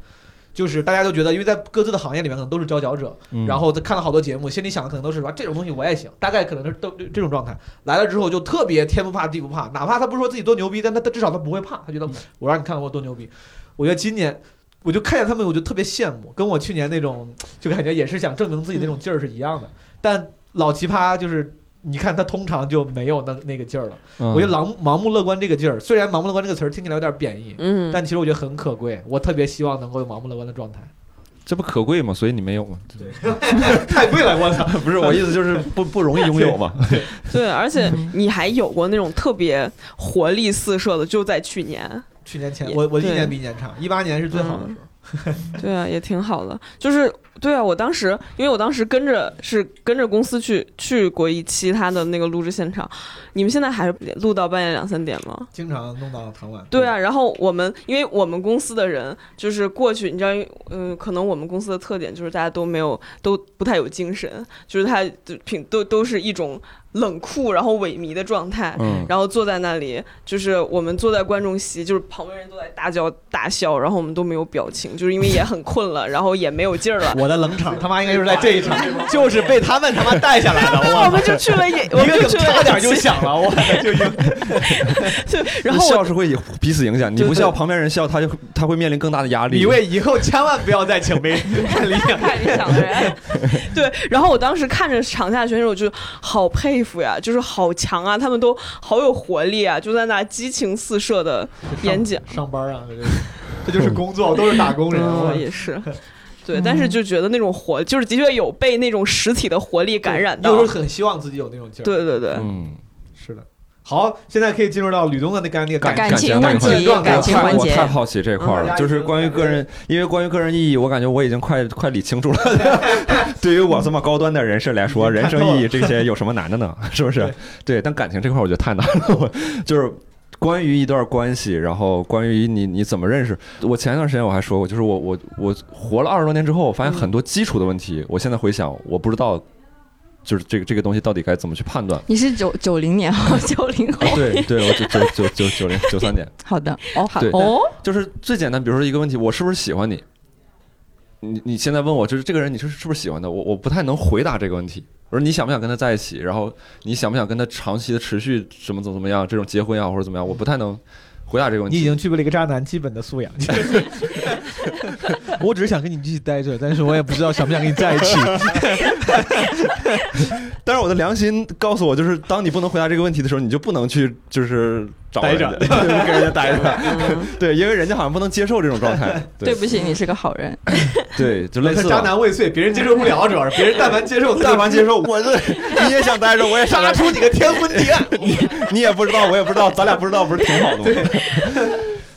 就是大家都觉得，因为在各自的行业里面可能都是佼佼者，嗯然后他看了好多节目，心里想的可能都是说这种东西我也行，大概可能是都这种状态。来了之后就特别天不怕地不怕，哪怕他不说自己多牛逼，但他他至少他不会怕，他觉得我让你看看我多牛逼。我觉得今年我就看见他们，我就特别羡慕，跟我去年那种就感觉也是想证明自己那种劲儿是一样的。但老奇葩就是。你看他通常就没有那那个劲儿了。嗯我觉得盲盲目乐观这个劲儿，虽然盲目乐观这个词儿听起来有点贬义，嗯，但其实我觉得很可贵。我特别希望能够有盲目乐观的状态。这不可贵吗？所以你没有吗？对 太贵了，我操！不是我意思，就是不不容易拥有嘛。对，而且你还有过那种特别活力四射的，就在去年。去年前也我我一年比一年差，一八年是最好的时候。对啊，也挺好的。就是对啊，我当时因为我当时跟着是跟着公司去去过一期他的那个录制现场，你们现在还是录到半夜两三点吗？经常弄到很晚。对啊，然后我们因为我们公司的人就是过去，你知道，嗯、可能我们公司的特点就是大家都没有都不太有精神，就是他就品都都是一种冷酷然后萎靡的状态。嗯，然后坐在那里，就是我们坐在观众席，就是旁边人都在大叫大笑，然后我们都没有表情，就是因为也很困了，然后也没有劲儿了。我的冷场他妈应该就是在这一场，就是被他们他妈带下来的。我们就去了一个们就去了梗差点就响了，我就赢。然后笑是会彼此影响，你不笑，旁边人笑，他就他会面临更大的压力。李卫以后千万不要再请没 看理想。看理想的人，对，然后我当时看着场下选手，就好佩服呀，就是好强啊，他们都好有活力啊，就在那激情四射的演讲。上班啊，这就是 这就是工作，都是打工人。嗯，我也是。对，但是就觉得那种活，就是的确有被那种实体的活力感染到就是很希望自己有那种劲儿。，对对对，嗯。好，现在可以进入到吕东的那个那个感感情感情感情环节我太，好奇这块儿了，嗯就是关于个人，因为关于个人意义，我感觉我已经快快理清楚了。对于我这么高端的人士来说，人生意义这些有什么难的呢？是不是？对，但感情这块儿我觉得太难了。我就是关于一段关系，然后关于你你怎么认识，我前一段时间我还说过，就是我我我活了二十多年之后，我发现很多基础的问题，我现在回想，我不知道。就是这个这个东西到底该怎么去判断？你是九九零年后，九零后，对对，我九九九九九零九三年，好的，哦，好对哦，就是最简单，比如说一个问题，我是不是喜欢你？你你现在问我，就是这个人你是是不是喜欢的？我我不太能回答这个问题。我说你想不想跟他在一起？然后你想不想跟他长期的持续怎么怎么怎么样？这种结婚啊或者怎么样？我不太能回答这个问题。你已经具备了一个渣男基本的素养。我只是想跟你继续待着，但是我也不知道想不想跟你在一起。但是我的良心告诉我，就是当你不能回答这个问题的时候，你就不能去就是找待人着对，跟人家待着。对，因为人家好像不能接受这种状态。对不起，你是个好人。对，就类似渣吧男未遂，别人接受不了，主要是别人但凡接受，但凡接受，我这你也想待着，我也想杀。出你个天昏地暗。你也不知道，我也不知道，咱俩不知道，不是挺好的吗？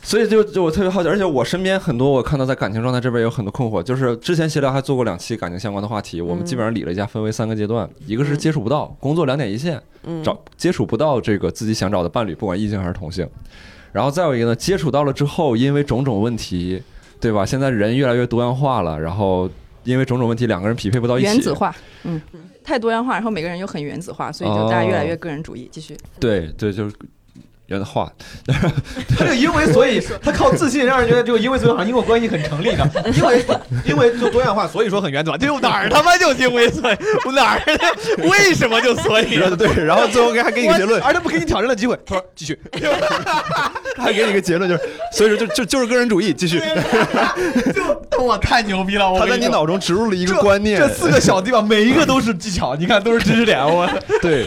所以就就我特别好奇，而且我身边很多我看到在感情状态这边有很多困惑，就是之前闲聊还做过两期感情相关的话题，我们基本上理了一下，分为三个阶段，一个是接触不到，工作两点一线，嗯，找接触不到这个自己想找的伴侣，不管异性还是同性，然后再有一个呢，接触到了之后，因为种种问题，对吧？现在人越来越多样化了，然后因为种种问题，两个人匹配不到一起，原子化，嗯，太多样化，然后每个人又很原子化，所以就大家越来越个人主义。继续，对对，就是原子化，他这个因为所以，他靠自信让人觉得这个因为所以好像因果关系很成立的，因为因为就多样化，所以说很原则。就哪儿他妈就因为所以，我哪儿的为什么就所以？对，然后最后给还给你个结论，而他不给你挑战的机会，他说继续，还给你个结论，就是所以说就就就是个人主义，继续。就我太牛逼了！我他在你脑中植入了一个观念，这四个小地方每一个都是技巧，你看都是知识点。我对，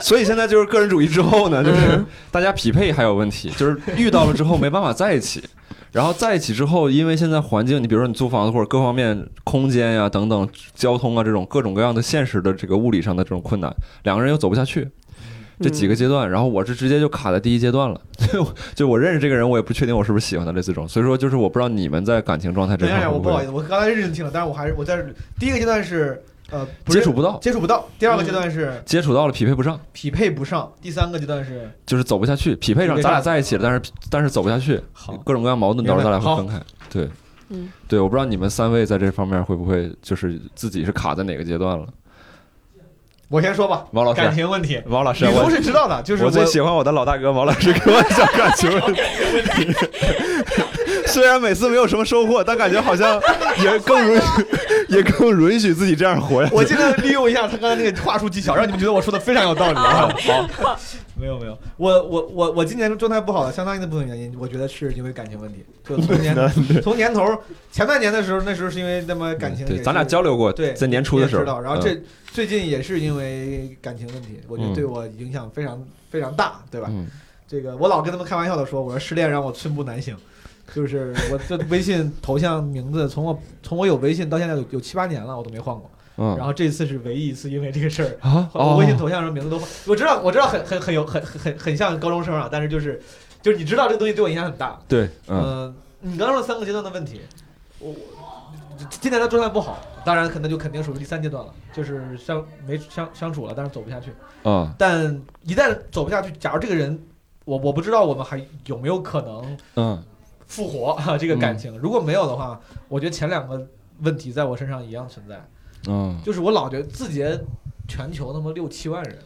所以现在就是个人主义之后呢，就是大家匹配还有问题，就是遇到了之后没办法在一起，然后在一起之后，因为现在环境，你比如说你租房子或者各方面空间呀、等等，交通啊这种各种各样的现实的这个物理上的这种困难，两个人又走不下去。这几个阶段，然后我是直接就卡在第一阶段了，就 就我认识这个人，我也不确定我是不是喜欢他类似这种，所以说就是我不知道你们在感情状态这等一下，块会不会我不好意思，我刚才认真听了，但是我还是我在这第一个阶段是呃不接触不到，接触不到，第二个阶段是接触到了匹配不上，匹配不上，第三个阶段是就是走不下去，匹配上，咱俩在一起了，但是但是走不下去，好。各种各样矛盾导致咱俩会分开。对，嗯，对，我不知道你们三位在这方面会不会就是自己是卡在哪个阶段了？我先说吧，王老师。感情问题，王老师，李我东是知道的，就是我最喜欢我的老大哥王老师给我讲感情问题。虽然每次没有什么收获，但感觉好像也更允许，也更允许自己这样活下去。我尽量利用一下他刚才那个话术技巧，让你们觉得我说的非常有道理啊。好，没有没有，我我我我今年状态不好的相当一部分原因，我觉得是因为感情问题。就从年从年头前半年的时候，那时候是因为那么感情也对，咱俩交流过，对在年初的时候也知道，然后嗯这最近也是因为感情问题，我觉得嗯对我影响非常非常大，对吧？嗯这个我老跟他们开玩笑的说，我说失恋让我寸步难行，就是我这微信头像名字从我从我有微信到现在有有七八年了，我都没换过。嗯然后这次是唯一一次因为这个事儿，啊我微信头哦，像上名字都换。我知道我知道很很很有很很很很像高中生啊，但是就是就是你知道这个东西对我影响很大。对，嗯嗯，你刚刚说三个阶段的问题，我我今年的状态不好，当然可能就肯定属于第三阶段了，就是相没相相处了，但是走不下去。啊但一旦走不下去，假如这个人，我我不知道我们还有没有可能嗯复活啊这个感情。如果没有的话，我觉得前两个问题在我身上一样存在，嗯就是我老觉得字节全球那么六七万人，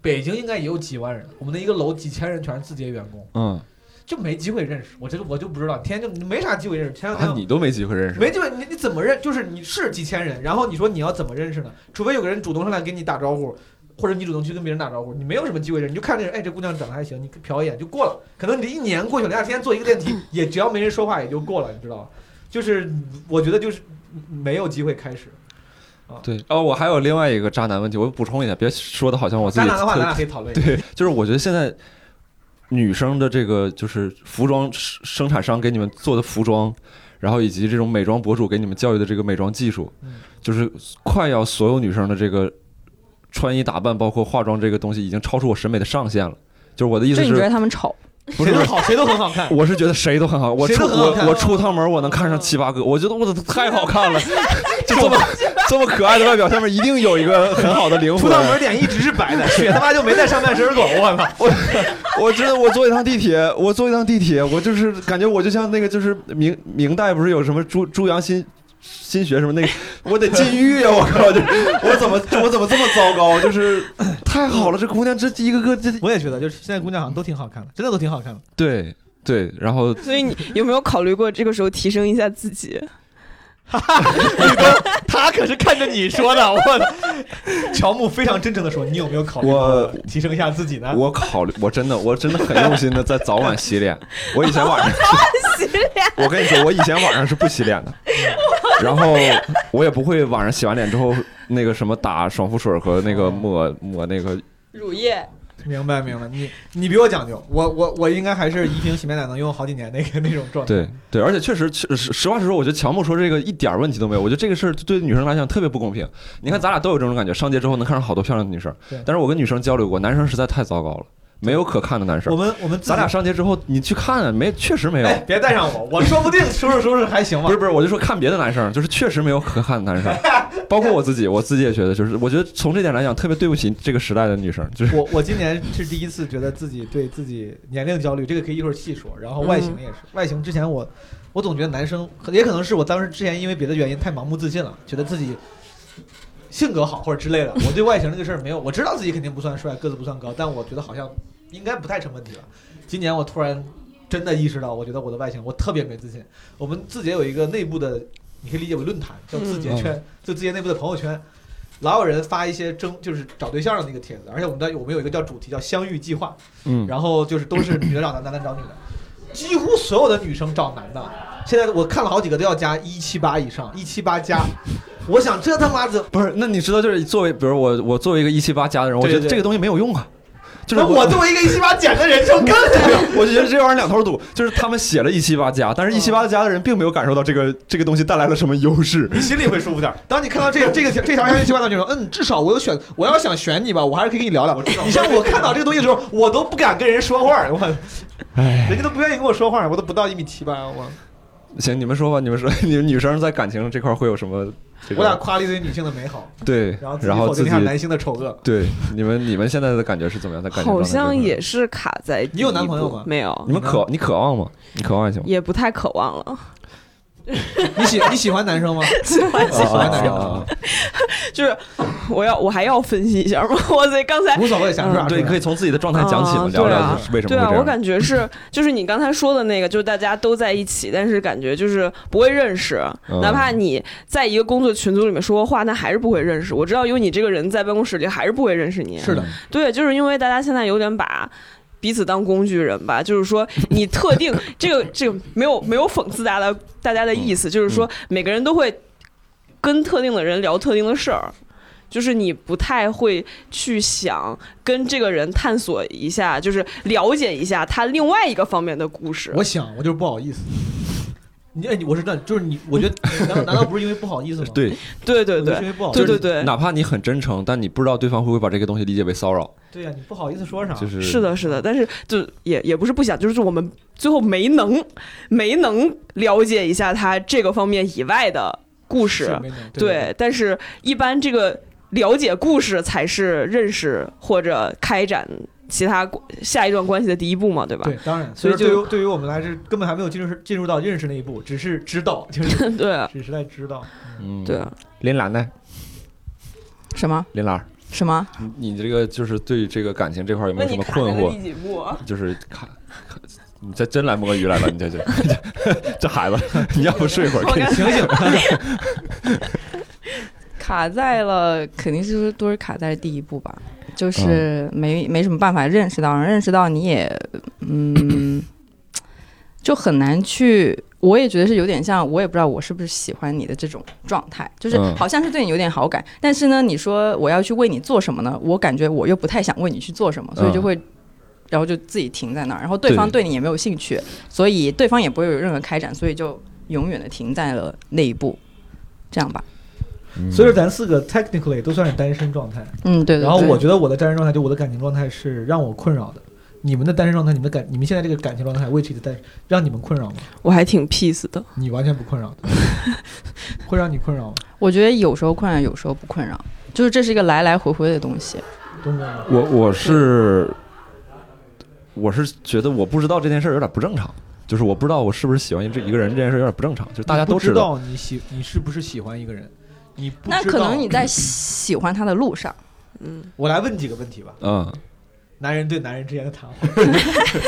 北京应该也有几万人，我们的一个楼几千人全是字节员工，嗯，就没机会认识。我这个我就不知道，天天就没啥机会认识。前两天啊，你都没机会认识，没机会，你你怎么认？就是你是几千人，然后你说你要怎么认识呢？除非有个人主动上来跟你打招呼，或者你主动去跟别人打招呼，你没有什么机会认，你就看这人，哎，这姑娘长得还行，你瞟一眼就过了。可能你这一年过去了，两天坐一个电梯，也只要没人说话也就过了，你知道吧？就是我觉得就是没有机会开始。对哦，我还有另外一个渣男问题，我补充一下，别说的好像我自己 渣男的话，特咱俩可以讨论一下。对，就是我觉得现在女生的这个就是服装生生产商给你们做的服装，然后以及这种美妆博主给你们教育的这个美妆技术嗯，就是快要所有女生的这个穿衣打扮，包括化妆这个东西，已经超出我审美的上限了。就是我的意思就你觉得是，他们丑？不是谁都好，谁都很好看。我是觉得谁都很好，我谁出都好看我我出趟门我能看上七八个，我觉得我的太好看了，就这么这么可爱的外表下面一定有一个很好的灵魂。出趟门脸一直是白的，血他妈就没在上半身过。我操！我真的，我坐一趟地铁，我坐一趟地铁，我就是感觉我就像那个，就是明明代不是有什么朱朱阳新新学什么那个，我得禁欲啊！我靠，就我怎么我怎么这么糟糕？就是 太好了，这姑娘这一个个这我也觉得，就是现在姑娘好像都挺好看的，真的都挺好看的。对对，然后所以你有没有考虑过这个时候提升一下自己？他可是看着你说的，我。乔木非常真诚的说：“你有没有考虑过我提升一下自己呢？”我考虑，我真的我真的很用心的在早晚洗脸。我以前晚上洗脸，我跟你说，我以前晚上是不洗脸的，然后我也不会晚上洗完脸之后那个什么打爽肤水和那个抹抹那个乳液。明白明白，你你比我讲究，我我我应该还是一瓶洗面奶能用好几年那个那种状态。对对，而且确实，确实实话实说，我觉得乔木说这个一点儿问题都没有。我觉得这个事儿对女生来讲特别不公平。你看，咱俩都有这种感觉，上街之后能看上好多漂亮的女生对，但是我跟女生交流过，男生实在太糟糕了，没有可看的男生我。们我们咱俩上街之后，你去看，没，确实没有。哎，别带上我，我说不定收拾收拾还行吧不是。不是，我就说看别的男生，就是确实没有可看的男生，包括我自己，我自己也觉得，就是我觉得从这点来讲，特别对不起这个时代的女生，就是我我今年是第一次觉得自己对自己年龄焦虑，这个可以一会儿细说。然后外形也是，外形之前我我总觉得男生，也可能是我当时之前因为别的原因太盲目自信了，觉得自己性格好或者之类的。我对外形这个事儿没有，我知道自己肯定不算帅，个子不算高，但我觉得好像应该不太成问题了。今年我突然真的意识到，我觉得我的外形我特别没自信。我们字节有一个内部的，你可以理解为论坛，叫字节圈，就字节内部的朋友圈。老有人发一些征，就是找对象的那个帖子，而且我们的我们有一个叫主题叫相遇计划，嗯，然后就是都是女的找男，男的找女的，几乎所有的女生找男的。现在我看了好几个都要加一七八以上，一七八加。我想这他妈的，不是，那你知道，就是作为，比如我，我作为一个一七八加的人，我觉得这个东西没有用啊。就是那我作为一个一七八减的人就更 我就觉得这玩意儿两头堵，就是他们写了一七八加，但是一七八加的人并没有感受到这个 这个东西带来了什么优势。你心里会舒服点。当你看到这个 这个这条一七八的时候，嗯，至少我有选，我要想选你吧，我还是可以跟你聊聊。你像我看到这个东西的时候，我都不敢跟人说话，我，哎，人家都不愿意跟我说话，我都不到一米七八，我行，你们说吧，你们说，你们女生在感情这块会有什么、这个？我俩夸了一堆女性的美好，对，然后自己然后自己否定一下男性的丑恶。对你们你们现在的感觉是怎么样？的感觉好像也是卡在。你有男朋友吗没有，你们渴你渴望吗？你渴望爱情吗？也不太渴望了。你喜你喜欢男生吗？喜欢喜欢男生啊 就是我要我还要分析一下吗？我在刚才无所谓，想说啥对，可以从自己的状态讲起嘛，啊聊聊对啊对啊，为什么会这样。我感觉是，就是你刚才说的那个，就是大家都在一起，但是感觉就是不会认识，嗯哪怕你在一个工作群组里面说过话，那还是不会认识。我知道有你这个人在办公室里，还是不会认识你。是的，对，就是因为大家现在有点把。彼此当工具人吧，就是说你特定 这个这个没有没有讽刺大家的大家的意思，就是说每个人都会跟特定的人聊特定的事儿，就是你不太会去想跟这个人探索一下，就是了解一下他另外一个方面的故事。我想我就是不好意思。你哎，你我是这样，就是你，我觉得难道难道不是因为不好意思吗？对，对对对我觉得是因为不好意思。对对对，哪怕你很真诚，但你不知道对方会不会把这个东西理解为骚扰，对呀，你不好意思说啥？就是是的，是的，但是就也也不是不想，就是我们最后没能没能了解一下他这个方面以外的故事。对，但是一般这个了解故事才是认识或者开展其他下一段关系的第一步嘛，对吧？对，当然，所以对于对于我们来说，根本还没有进入进入到认识那一步，只是知道，就是 对啊只是在知道。嗯，对啊，林兰呢？什么？林兰，什么？你你这个就是对这个感情这块有没有什么困惑？第几步啊？就是看，你这真来摸鱼来了，你这这这孩子，你要不睡会儿？我刚醒醒！卡在了，肯定是都是卡在了第一步吧，就是没、没什么办法认识到，认识到你也，嗯，就很难去。我也觉得是有点像，我也不知道我是不是喜欢你的这种状态，就是嗯好像是对你有点好感，但是呢，你说我要去为你做什么呢？我感觉我又不太想为你去做什么，所以就会。然后就自己停在那儿，然后对方对对你也没有兴趣，所以对方也不会有任何开展，所以就永远的停在了那一步，这样吧。嗯所以说咱四个 technically 都算是单身状态。嗯，对对对。然后我觉得我的单身状态，就我的感情状态是让我困扰的。你们的单身状态，你们的感，你们现在这个感情状态，which is 单，让你们困扰吗？我还挺 peace 的。你完全不困扰的，会让你困扰吗？我觉得有时候困扰，有时候不困扰，就是这是一个来来回回的东西。我我是我是觉得我不知道这件事儿有点不正常，就是我不知道我是不是喜欢这一个人这件事儿有点不正常，就是大家都道。道你喜你是不是喜欢一个人，你不那知道可能你在喜欢他的路上，嗯，我来问几个问题吧。嗯，男人对男人之间的谈话，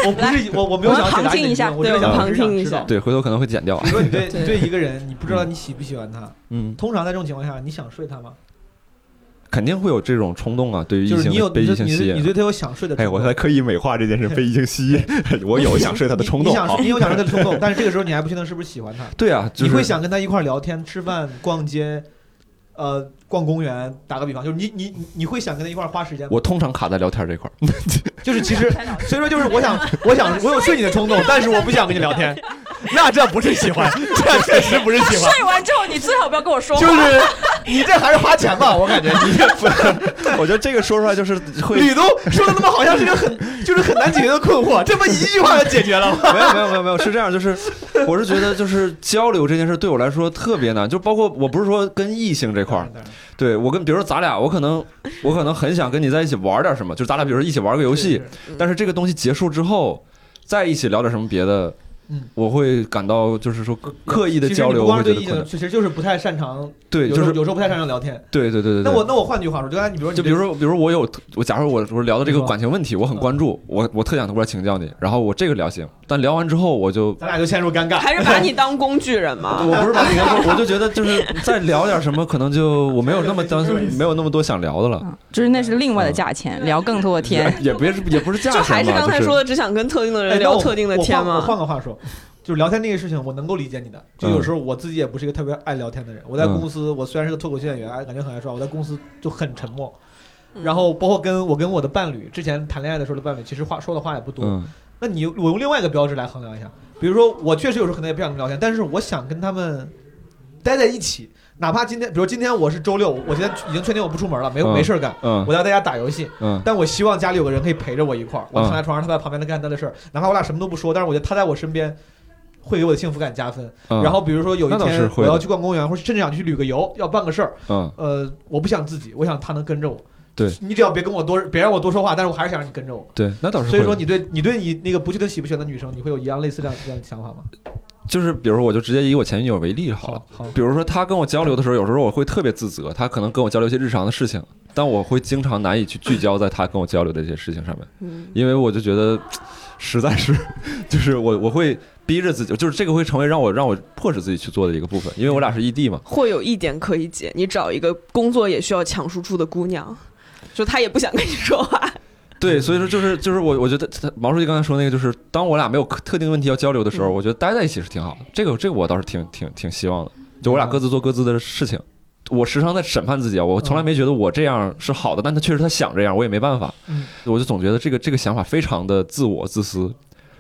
我不是我我没有想解答你的疑问我只是对我们想旁听一下。对，回头可能会剪掉比。如说你对对你对一个人，你不知道你喜不喜欢他，嗯，通常在这种情况下，你想睡他吗？肯定会有这种冲动啊，对于异性就是你有被异性吸你对你对你引。对他有想睡的冲哎，动。我才刻意美化这件事，被异性吸引，我有想睡他的冲动。你你想睡，你有想睡他的冲动，但是这个时候你还不确定是不是喜欢他。对啊，就你会想跟他一块儿聊天、吃饭、逛街，呃，逛公园。打个比方，就是你你你你会想跟他一块儿花时间吗。我通常卡在聊天这块儿。就是其实，所以说就是我想我想我有睡你的冲动，但是我不想跟你聊天。那这不是喜欢，这确实不是喜欢，睡完之后你最好不要跟我说话。就是 你这还是花钱吧？我感觉你这我觉得这个说出来就是会吕东说的那么好像是一个很就是很难解决的困惑，这不一句话就解决了吗？没有没有没有没有，是这样，就是我是觉得就是交流这件事对我来说特别难，就包括我不是说跟异性这块儿，对我跟比如说咱俩，我可能我可能很想跟你在一起玩点什么，就是咱俩比如说一起玩个游戏，但是这个东西结束之后，在一起聊点什么别的，嗯，我会感到就是说刻刻意的交流，你不光我会觉得困难。是对异性，其实就是不太擅长，对，就是有时候不太擅长聊天。对对对对对。那我那我换句话说，就刚才你比如说就比如说，比如说我有我，假如我我聊的这个感情问题，我很关注，我我特想过来请教你，然后我这个聊行，但聊完之后我就咱俩就陷入尴尬，还是把你当工具人嘛。我不是把你当做，我就觉得就是 再聊点什么，可能就我没有那么当 没有那么多想聊的了，嗯就是那是另外的价钱，聊更多的天。也别是也不是价就还是刚才说的，只想跟特定的哎人聊特定的天吗换我换？个话说，就是聊天那个事情，我能够理解你的。就有时候我自己也不是一个特别爱聊天的人。我在公司，我虽然是个脱口秀演员，哎感觉很爱说话，我在公司就很沉默。嗯然后包括跟我跟我的伴侣之前谈恋爱的时候的伴侣，其实话说的话也不多。嗯那你我用另外一个标志来衡量一下，比如说我确实有时候可能也不想跟他们聊天，但是我想跟他们待在一起，哪怕今天，比如今天我是周六，我今天已经确定我不出门了，没嗯没事儿干，嗯我要在家打游戏，嗯但我希望家里有个人可以陪着我一块儿，我嗯躺在床上，他在旁边，能干他的事儿，哪怕我俩什么都不说，但是我觉得他在我身边。会给我的幸福感加分。嗯，然后比如说有一天我要去逛公园，或者甚至想去旅个游，要办个事儿，嗯呃，我不想自己，我想他能跟着我。对你只要别跟我多，别让我多说话，但是我还是想让你跟着我。对，那倒是。所以说，你对你对你那个不确定喜不喜欢的女生，你会有一样类似这样这样的想法吗？就是比如说，我就直接以我前女友为例好了。好，比如说，她跟我交流的时候，有时候我会特别自责，她可能跟我交流一些日常的事情，但我会经常难以去聚焦在她跟我交流的一些事情上面，嗯，因为我就觉得实在是，就是我我会逼着自己，就是这个会成为让我让我迫使自己去做的一个部分，因为我俩是异地嘛。会有一点可以解，你找一个工作也需要强输出的姑娘，就她也不想跟你说话。对，所以说就是就是我我觉得他毛书记刚才说那个，就是当我俩没有特定问题要交流的时候，嗯我觉得待在一起是挺好的。这个这个我倒是挺挺挺希望的，就我俩各自做各自的事情。我时常在审判自己啊，我从来没觉得我这样是好的，但他确实他想这样，我也没办法。嗯我就总觉得这个这个想法非常的自我自私，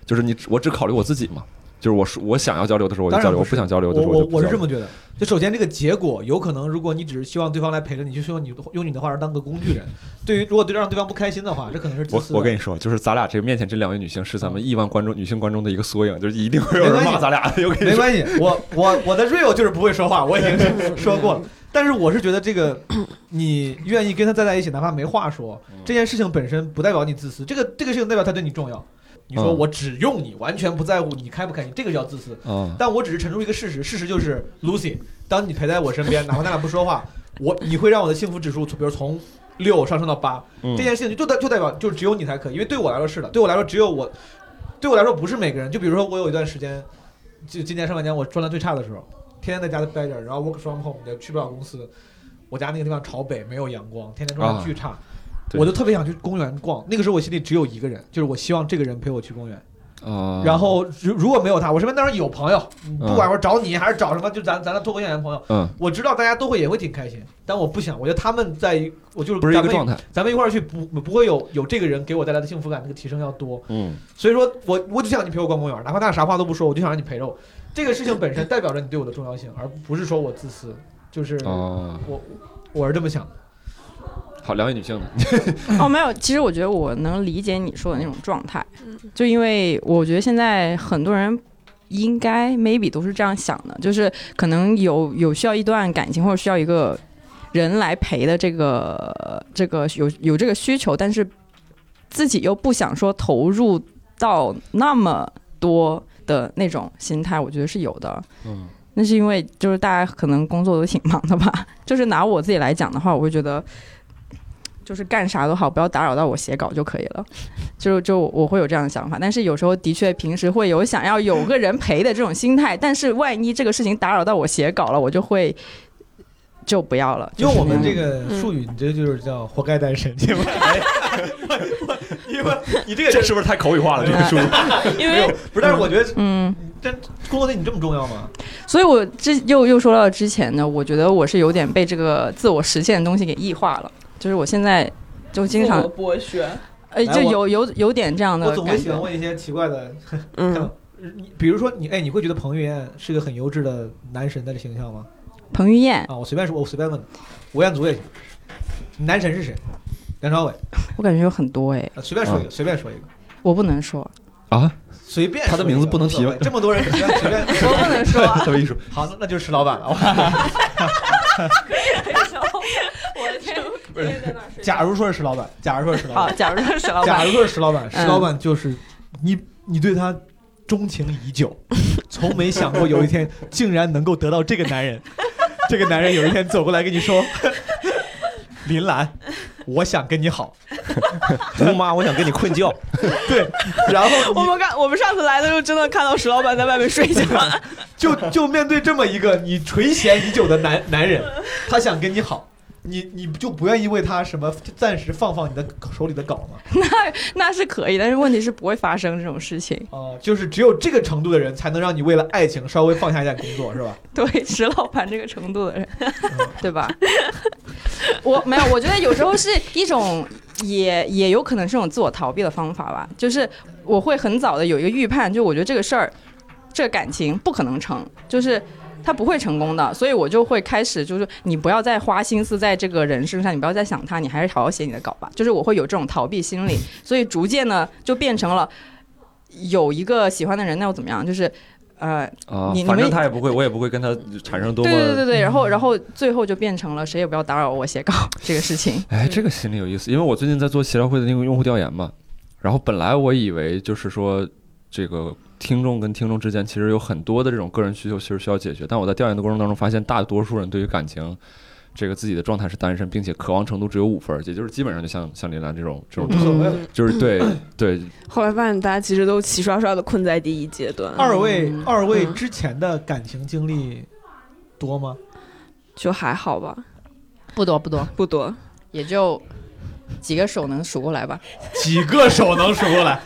就是你我只考虑我自己嘛，就是我说我想要交流的时候我就交流，不我不想交流的我我时候就不交流我是这么觉得。就首先这个结果，有可能如果你只是希望对方来陪着你，就希望你用你的话当个工具人。对于如果对让对方不开心的话，这可能是自我私我。我跟你说，就是咱俩这个面前这两位女性是咱们亿万观众女性观众的一个缩影，就是一定会有人骂咱俩的。没关系，我我我的 real 就是不会说话，我已经说过了。但是我是觉得这个，你愿意跟他再在一起，哪怕没话说，嗯这件事情本身不代表你自私，这个这个事情代表他对你重要。你说嗯我只用你，完全不在乎你开不开心，这个叫自私。嗯但我只是陈述一个事实，事实就是 Lucy，当你陪在我身边，哪怕咱俩不说话，我你会让我的幸福指数，比如从六上升到八，嗯这件事情就代就代表就只有你才可以，因为对我来说是的，对我来说只有我，对我来说不是每个人。就比如说我有一段时间，就今年上半年我状态最差的时候，天天在家待着，然后 work from home 也去不了公司，我家那个地方朝北，没有阳光，天天状态巨差，对我就特别想去公园逛。那个时候我心里只有一个人，就是我希望这个人陪我去公园。啊，然后如如果没有他，我身边当然有朋友，不管我找你还是找什么，就咱咱的脱口秀演员朋友，嗯，我知道大家都会也会挺开心，但我不想，我觉得他们在一我就是不是一个状态，咱们一块儿去不不会有有这个人给我带来的幸福感那个提升要多，嗯所以说我我就想你陪我逛公园，哪怕他俩啥话都不说，我就想让你陪着我。这个事情本身代表着你对我的重要性，而不是说我自私，就是啊，我我是这么想的。好，两位女性的，哦，没有，其实我觉得我能理解你说的那种状态，就因为我觉得现在很多人应该 maybe 都是这样想的，就是可能有有需要一段感情或者需要一个人来陪的这个这个有有这个需求，但是自己又不想说投入到那么多的那种心态，我觉得是有的。嗯那是因为就是大家可能工作都挺忙的吧。就是拿我自己来讲的话，我会觉得，就是干啥都好，不要打扰到我写稿就可以了。就就我会有这样的想法，但是有时候的确平时会有想要有个人陪的这种心态，但是万一这个事情打扰到我写稿了，我就会就不要了。用我们这个个术语，你这就是叫活该单身，因为 因为你这个这是不是太口语化了？这个术语，因为不是，但是我觉得嗯，真工作对你这么重要吗？所以我之又又说到之前呢，我觉得我是有点被这个自我实现的东西给异化了，就是我现在就经常剥削，呃，就有有有点这样的我总会感觉。喜欢问一些奇怪的，嗯，比如说你哎，你会觉得彭于晏是个很优质的男神的形象吗？彭于晏，啊，我随便说，我随便问，吴彦祖也行。男神是谁？梁朝伟，我感觉有很多哎，啊随便说一个，随便说一个，我不能说，啊，随便他的名字不能提吧？这么多人，随便随便。我不能说。特别艺术，好，那那就是石老板 了。我的天！不是假如说是石老板，假如说是石老好，板，假如说是石老板，假如说是石老板，嗯石老板就是你，你对他钟情已久，从没想过有一天竟然能够得到这个男人。这个男人有一天走过来跟你说：“林兰，我想跟你好。姑妈，我想跟你困觉，” 对，然后 我们刚我们上次来的时候，真的看到石老板在外面睡觉，就就面对这么一个你垂涎已久的男男人，他想跟你好，你你就不愿意为他什么暂时放放你的手里的稿吗？那那是可以，但是问题是不会发生这种事情。啊、就是只有这个程度的人才能让你为了爱情稍微放下一点工作，是吧？对，石老板这个程度的人，对吧？我没有，我觉得有时候是一种，也也有可能是一种自我逃避的方法吧。就是我会很早的有一个预判，就我觉得这个事儿，这个感情不可能成，就是。他不会成功的，所以我就会开始，就是你不要再花心思在这个人身上，你不要再想他，你还是好好写你的稿吧。就是我会有这种逃避心理，所以逐渐呢就变成了有一个喜欢的人，那又怎么样？就是呃，啊你，反正他也不会，我也不会跟他产生多么。对对对对，然后然后最后就变成了谁也不要打扰我写稿 这个事情。哎，这个心里有意思，因为我最近在做协调会的那个用户调研嘛，然后本来我以为就是说这个听众跟听众之间其实有很多的这种个人需求，其实需要解决，但我在调研的过程当中发现，大多数人对于感情。这个自己的状态是单身，并且渴望程度只有五分儿，也就是基本上就像像林兰这种这种。就是对对，后来发现大家其实都齐刷刷的困在第一阶段，二位嗯二位之前的感情经历多吗？就还好吧，不多不多，不多。也就几个手能数过来吧。几个手能数过来？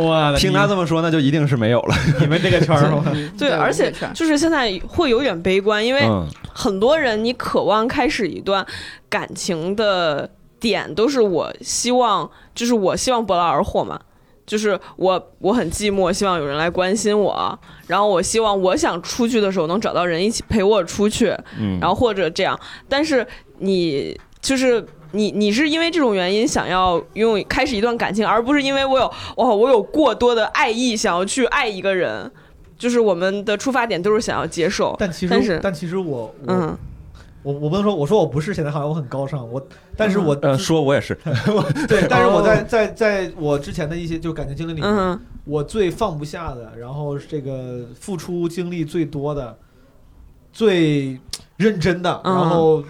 哇，听他这么说，那就一定是没有了。你们这个圈儿是吧？对，而且就是现在会有点悲观，因为嗯，很多人你渴望开始一段感情的点，都是我希望，就是我希望不劳而获嘛。就是我我很寂寞，希望有人来关心我，然后我希望我想出去的时候能找到人一起陪我出去，嗯，然后或者这样。但是你就是你你是因为这种原因想要用开始一段感情，而不是因为我有哇我有过多的爱意想要去爱一个人。就是我们的出发点都是想要接受，但其实，但但其实我我嗯，我我不能说，我说我不是，现在好像我很高尚，我，但是我呃，说我也是，对，但是我在哦。在在我之前的一些就感情经历里面，嗯，我最放不下的，然后这个付出精力最多的，最认真的，嗯。然后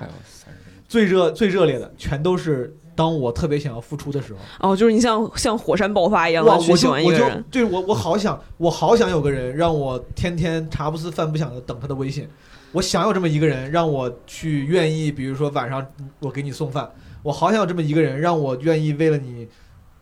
最热最热烈的，全都是当我特别想要付出的时候，哦，就是你像像火山爆发一样去喜我就我就欢一个人，对我我好想我好想有个人让我天天茶不思饭不想的等他的微信，我想有这么一个人让我去愿意，比如说晚上我给你送饭，我好想有这么一个人让我愿意为了你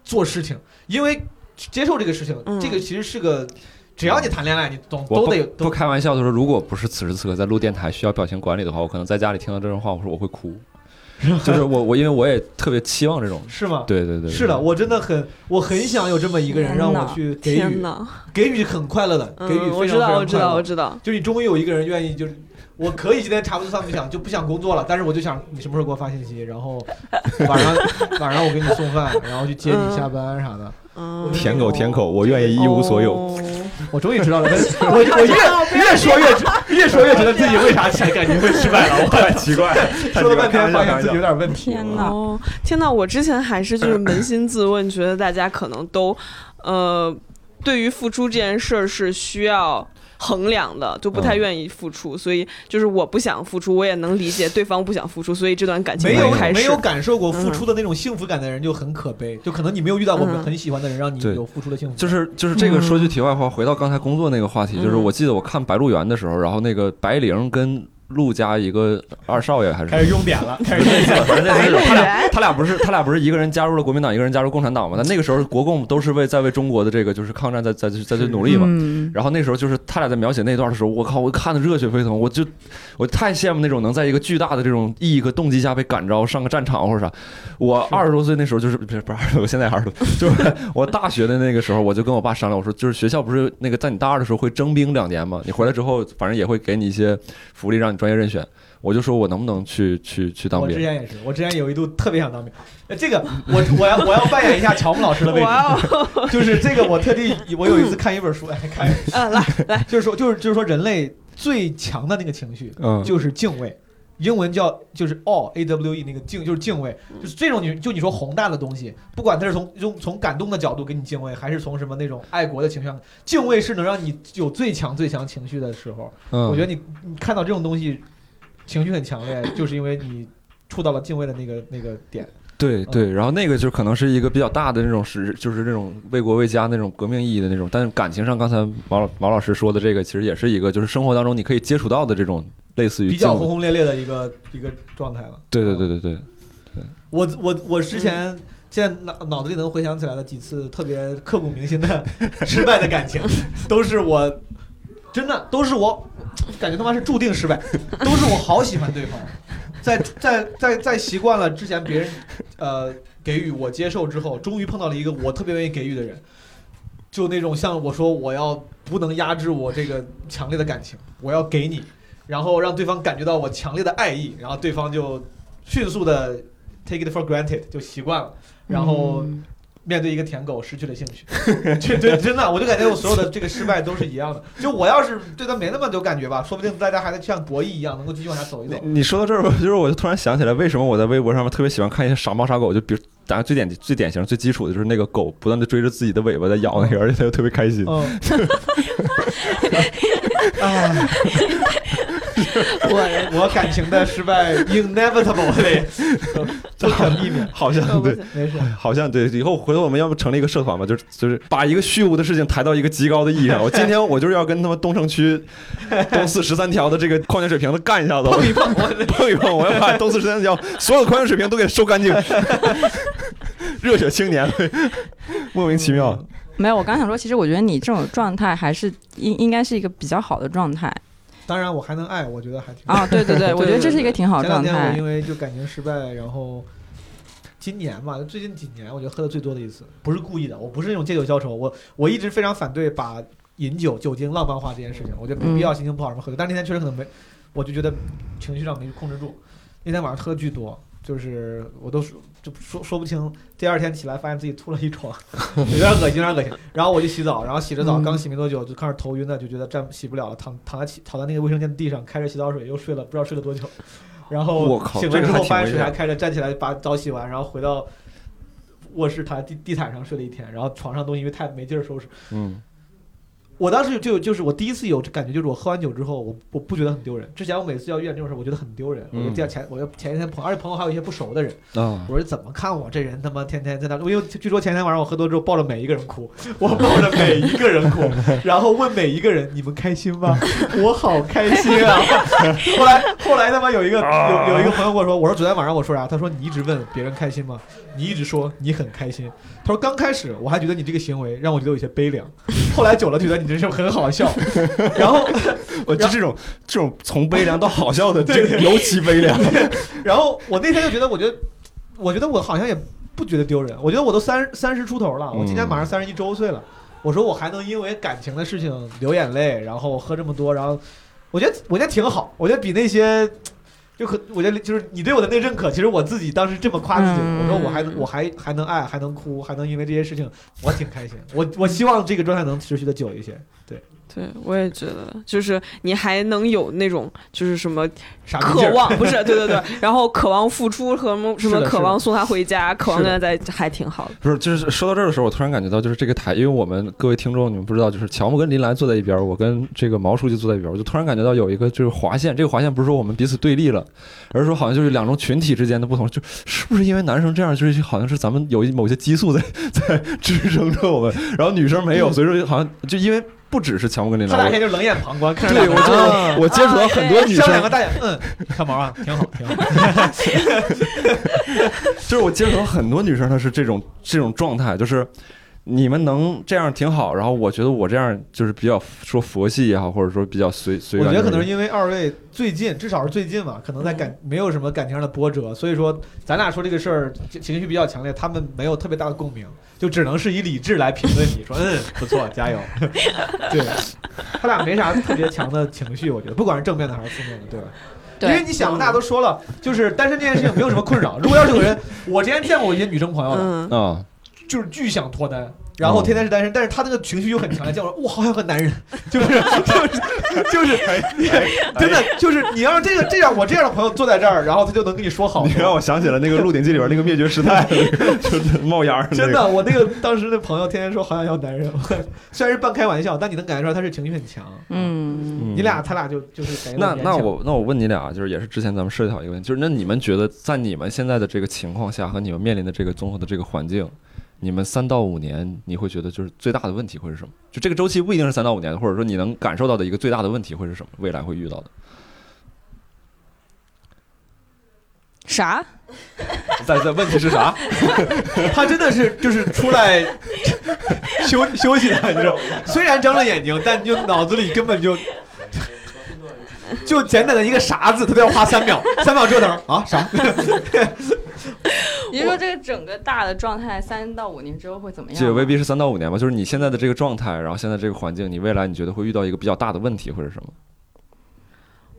做事情，因为接受这个事情，嗯这个其实是个。只要你谈恋爱，你总我不都得都不开玩笑的说，如果不是此时此刻在录电台需要表情管理的话，我可能在家里听到这种话，我说我会哭。就是我我因为我也特别期望这种，是吗？对对对，对是的，，我真的很，我很想有这么一个人让我去给予，天哪！给予很快乐的，给予非常非常知道，我知道，我。知道。就你终于有一个人愿意，就是我可以今天茶不思饭不想，就不想工作了，但是我就想你什么时候给我发信息，然后 晚上晚上我给你送饭，然后去接你下班啥的。嗯，舔狗舔狗，我愿意一无所有。哦我终于知道了，我我越越说越越说越觉得自己为啥才感觉会失败了，我 很奇怪了，说了半天发现自己有点问题。天哪哦，天哪！我之前还是就是扪心自问，觉得大家可能都，呃，对于付出这件事儿是需要衡量的，就不太嗯。愿意付出，所以就是我不想付出，我也能理解对方不想付出，所以这段感情没有才开始。没有感受过付出的那种幸福感的人就很可悲，就可能你没有遇到过嗯很喜欢的人，让你有付出的幸福感。就是就是这个说句题外话，回到刚才工作那个话题，就是嗯。我记得我看《白鹿原》的时候，然后那个白灵跟陆家一个二少爷还是开始用点了，开始用点了。反正那他俩他俩不是他俩不是一个人加入了国民党，一个人加入共产党吗？但那个时候国共都是为在为中国的这个就是抗战在在在在努力嘛。嗯，然后那时候就是他俩在描写那段的时候，我靠，我看的热血沸腾，我就我太羡慕那种能在一个巨大的这种意义和动机下被感召上个战场或者啥。我二十多岁那时候就是不是不是二十多，我现在二十多，就是我大学的那个时候，我就跟我爸商量，我说就是学校不是那个在你大二的时候会征兵两年嘛，你回来之后反正也会给你一些福利，让你专业任选。我就说我能不能去去去当兵？我之前也是，我之前有一度特别想当兵。呃这个我我要我要扮演一下乔木老师的位置，就是这个我特地我有一次看一本书，哎，看，啊，来来，就是说就是就是说人类最强的那个情绪嗯，就是敬畏。英文叫就是 all a w e 那个敬就是敬畏，就是这种你就你说宏大的东西，不管它是从用从感动的角度给你敬畏，还是从什么那种爱国的情绪上，敬畏是能让你有最强最强情绪的时候。嗯我觉得你你看到这种东西，情绪很强烈，就是因为你触到了敬畏的那个那个点。对对，然后那个就可能是一个比较大的那种是，就是那种为国为家那种革命意义的那种，但是感情上，刚才毛老毛老师说的这个，其实也是一个，就是生活当中你可以接触到的这种类似于比较轰轰烈烈的一个一个状态了。对对对对对，我我我之前现在脑脑子里能回想起来的几次特别刻骨铭心的 失败的感情，都是我真的都是我感觉他妈是注定失败，都是我好喜欢对方，在在在在习惯了之前别人呃给予我接受之后，终于碰到了一个我特别愿意给予的人。就那种像我说，我要不能压制我这个强烈的感情，我要给你，然后让对方感觉到我强烈的爱意，然后对方就迅速的 take it for granted 就习惯了，然后嗯面对一个舔狗失去了兴趣。这对真的，我就感觉我所有的这个失败都是一样的。就我要是对他没那么有感觉吧，说不定大家还能像博弈一样，能够继续往下走一走。你说到这儿，我就是我就突然想起来，为什么我在微博上面特别喜欢看一些傻猫傻狗，就比如咱家最典最典型最基础的就是那个狗不断的追着自己的尾巴在咬那个，而且它又特别开心。我 我感情的失败 inevitable 不可避免。好像对，没事，好像对，以后回头我们要不成立一个社团吧，就是就是把一个虚无的事情抬到一个极高的意义上。我今天我就是要跟他们东城区东四十三条的这个矿泉水瓶子干一下子，碰一碰，我碰一碰，我要把东四十三条所有的矿泉水瓶都给收干净。热血青年，莫名其妙。没有，我刚想说，其实我觉得你这种状态还是应应该是一个比较好的状态当然我还能爱，我觉得还挺啊。对对 对，我觉得这是一个挺好的状前两天我。因为就感情失败，然后今年嘛，最近几年我觉得喝的最多的一次，不是故意的，我不是那种借酒消愁，我我一直非常反对把饮酒酒精浪漫化这件事情，我觉得没必要心情不好什么喝酒，但是那天确实可能没，我就觉得情绪上没控制住，那天晚上喝的巨多。就是我都说就说说不清，第二天起来发现自己吐了一床，有点恶心，有点恶心。然后我就洗澡，然后洗着澡，嗯刚洗没多久就开始头晕了，就觉得站洗不了了，躺躺在起躺在那个卫生间地上，开着洗澡水又睡了，不知道睡了多久。然后醒了之后发现水还开着，站起来把澡洗完，然后回到卧室躺在地地毯上睡了一天，然后床上东西因为太没劲儿收拾，嗯，我当时就就是我第一次有感觉，就是我喝完酒之后，我我不觉得很丢人。之前我每次要遇见这种事，我觉得很丢人。我就嗯第二前，我就前一天朋友，而且朋友还有一些不熟的人，啊我说怎么看我这人他妈天天在那，因为据说前天晚上我喝多之后抱着每一个人哭，我抱着每一个人哭，然后问每一个人你们开心吗？我好开心啊！后来后来他妈有一个有有一个朋友跟我说，我说昨天晚上我说啥？他说你一直问别人开心吗？你一直说你很开心。他说刚开始我还觉得你这个行为让我觉得有些悲凉，后来久了觉得你这是很好笑，然后我就这种这种从悲凉到好笑的，这个尤其悲凉。然后我那天就觉得，我觉得，我觉得我好像也不觉得丢人。我觉得我都三三十出头了，我今年马上三十一周岁了。我说我还能因为感情的事情流眼泪，然后喝这么多，然后我觉得我觉得挺好。我觉得比那些就可，我觉得就是你对我的那个认可，其实我自己当时这么夸自己，嗯我说我还能我还还能爱，还能哭，还能因为这些事情，我挺开心。我我希望这个状态能持续的久一些。对，对，我也觉得，就是你还能有那种就是什么渴望，不是，对对对，然后渴望付出和什么什么渴望送他回家，渴望跟他在，还挺好的。不是，就是说到这儿的时候，我突然感觉到，就是这个台，因为我们各位听众，你们不知道，就是乔木跟林兰坐在一边，我跟这个毛书记坐在一边，我就突然感觉到有一个就是划线，这个划线不是说我们彼此对立了，而是说好像就是两种群体之间的不同，就是不是因为男生这样，就是好像是咱们有一某些激素在在 支撑着我们，然后女生没有，所以说好像就因为不只是强迫跟你聊，他俩现在就冷眼旁观，看着对我就我接触到很多女生扇两，个大眼，嗯，看毛啊，挺好，挺好。就是我接触到很多女生，她是这种这种状态，就是你们能这样挺好，然后我觉得我这样就是比较说佛系也好，或者说比较随随。我觉得可能是因为二位最近，至少是最近嘛，可能在感没有什么感情上的波折，所以说咱俩说这个事儿情情绪比较强烈，他们没有特别大的共鸣，就只能是以理智来评论你说，嗯，不错，加油。对，他俩没啥特别强的情绪，我觉得，不管是正面的还是负面的，对吧？因为，你想，大家都说了，就是单身这件事情没有什么困扰。如果要是有人，我之前见过一些女生朋友的，嗯，啊，就是巨想脱单，然后天天是单身，但是他那个情绪又很强烈，叫我说我好想和男人，就是就是就是真的就是你要是这个这样我这样的朋友坐在这儿，然后他就能跟你说好。你让我想起了那个《鹿鼎记》里边那个灭绝师太，就是冒烟儿真的，我那个当时的朋友天天说好想要男人，虽然是半开玩笑，但你能感觉出来他是情绪很强。嗯，嗯你俩他俩就就是感觉那那我那我问你俩，就是也是之前咱们涉及到一个问题，就是那你们觉得在你们现在的这个情况下和你们面临的这个综合的这个环境，你们三到五年你会觉得就是最大的问题会是什么？就这个周期不一定是三到五年，或者说你能感受到的一个最大的问题会是什么？未来会遇到的？啥？在在问题是啥？他真的是就是出来休休息的，你知道吗？虽然睁了眼睛，但就脑子里根本就 就简短的一个“啥”字，他都要花三秒，三秒折腾啊啥？你说这个整个大的状态三到五年之后会怎么样？这也未必是三到五年吧，就是你现在的这个状态，然后现在这个环境，你未来你觉得会遇到一个比较大的问题会是什么？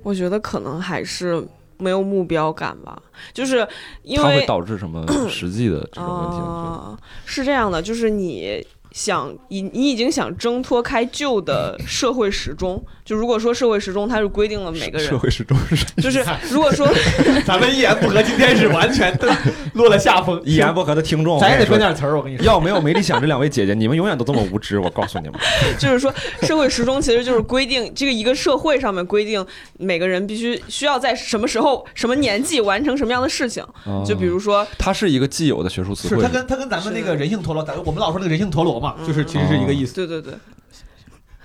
我觉得可能还是没有目标感吧，就是因它会导致什么实际的这种问题？是这样的，就是你想你你已经想挣脱开旧的社会时钟，就如果说社会时钟它是规定了每个人，社会时钟是就是如果说 咱们一言不合，今天是完全的落了下风。一言不合的听众，咱也得说编点词儿，我跟你说。要没有没理想这两位姐姐，你们永远都这么无知。我告诉你们，就是说社会时钟其实就是规定这个一个社会上面规定每个人必须需要在什么时候什么年纪完成什么样的事情，就比如说它是一个既有的学术词汇是它，跟它跟咱们那个人性陀螺，咱我们老说那个人性陀螺嘛，就是其实是一个意思。对对对。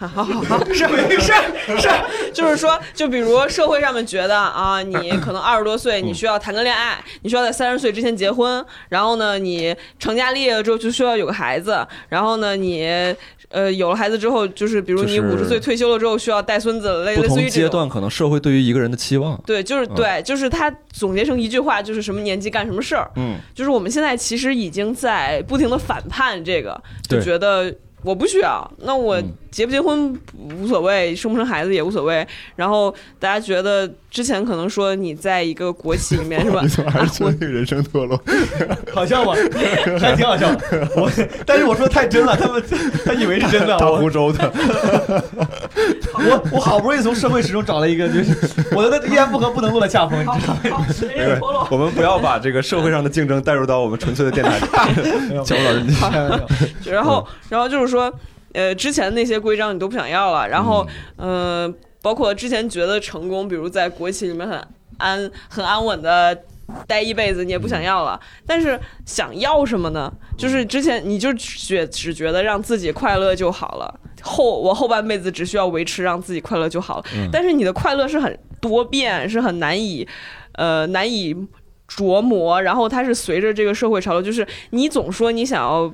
好好好，是是是，就是说，就比如社会上面觉得啊，你可能二十多岁，你需要谈个恋爱，你需要在三十岁之前结婚，然后呢，你成家立业了之后就需要有个孩子，然后呢，你呃有了孩子之后，就是比如你五十岁退休了之后需要带孙子，类类似于这种。段可能社会对于一个人的期望，对，就是对，就是他总结成一句话，就是什么年纪干什么事儿。嗯，就是我们现在其实已经在不停的反叛这个，就觉得我不需要，那我嗯结不结婚无所谓，生不生孩子也无所谓。然后大家觉得之前可能说你在一个国企里面是吧你？怎么还是说那个人生堕落？好笑吗？还挺好笑的。我但是我说太真了，他们他以为是真的。大我湖州的，我我好不容易从社会史中找了一个，就是我的一言不合不能落了下风，你知道吗？对我们不要把这个社会上的竞争带入到我们纯粹的电台里。没有 乔老师，然后，然后就是说。呃之前那些规章你都不想要了，然后呃包括之前觉得成功，比如在国企里面很安很安稳的。待一辈子你也不想要了，但是想要什么呢？就是之前你就觉只觉得让自己快乐就好了，后我后半辈子只需要维持让自己快乐就好了。嗯但是你的快乐是很多变，是很难以呃难以琢磨，然后它是随着这个社会潮流，就是你总说你想要。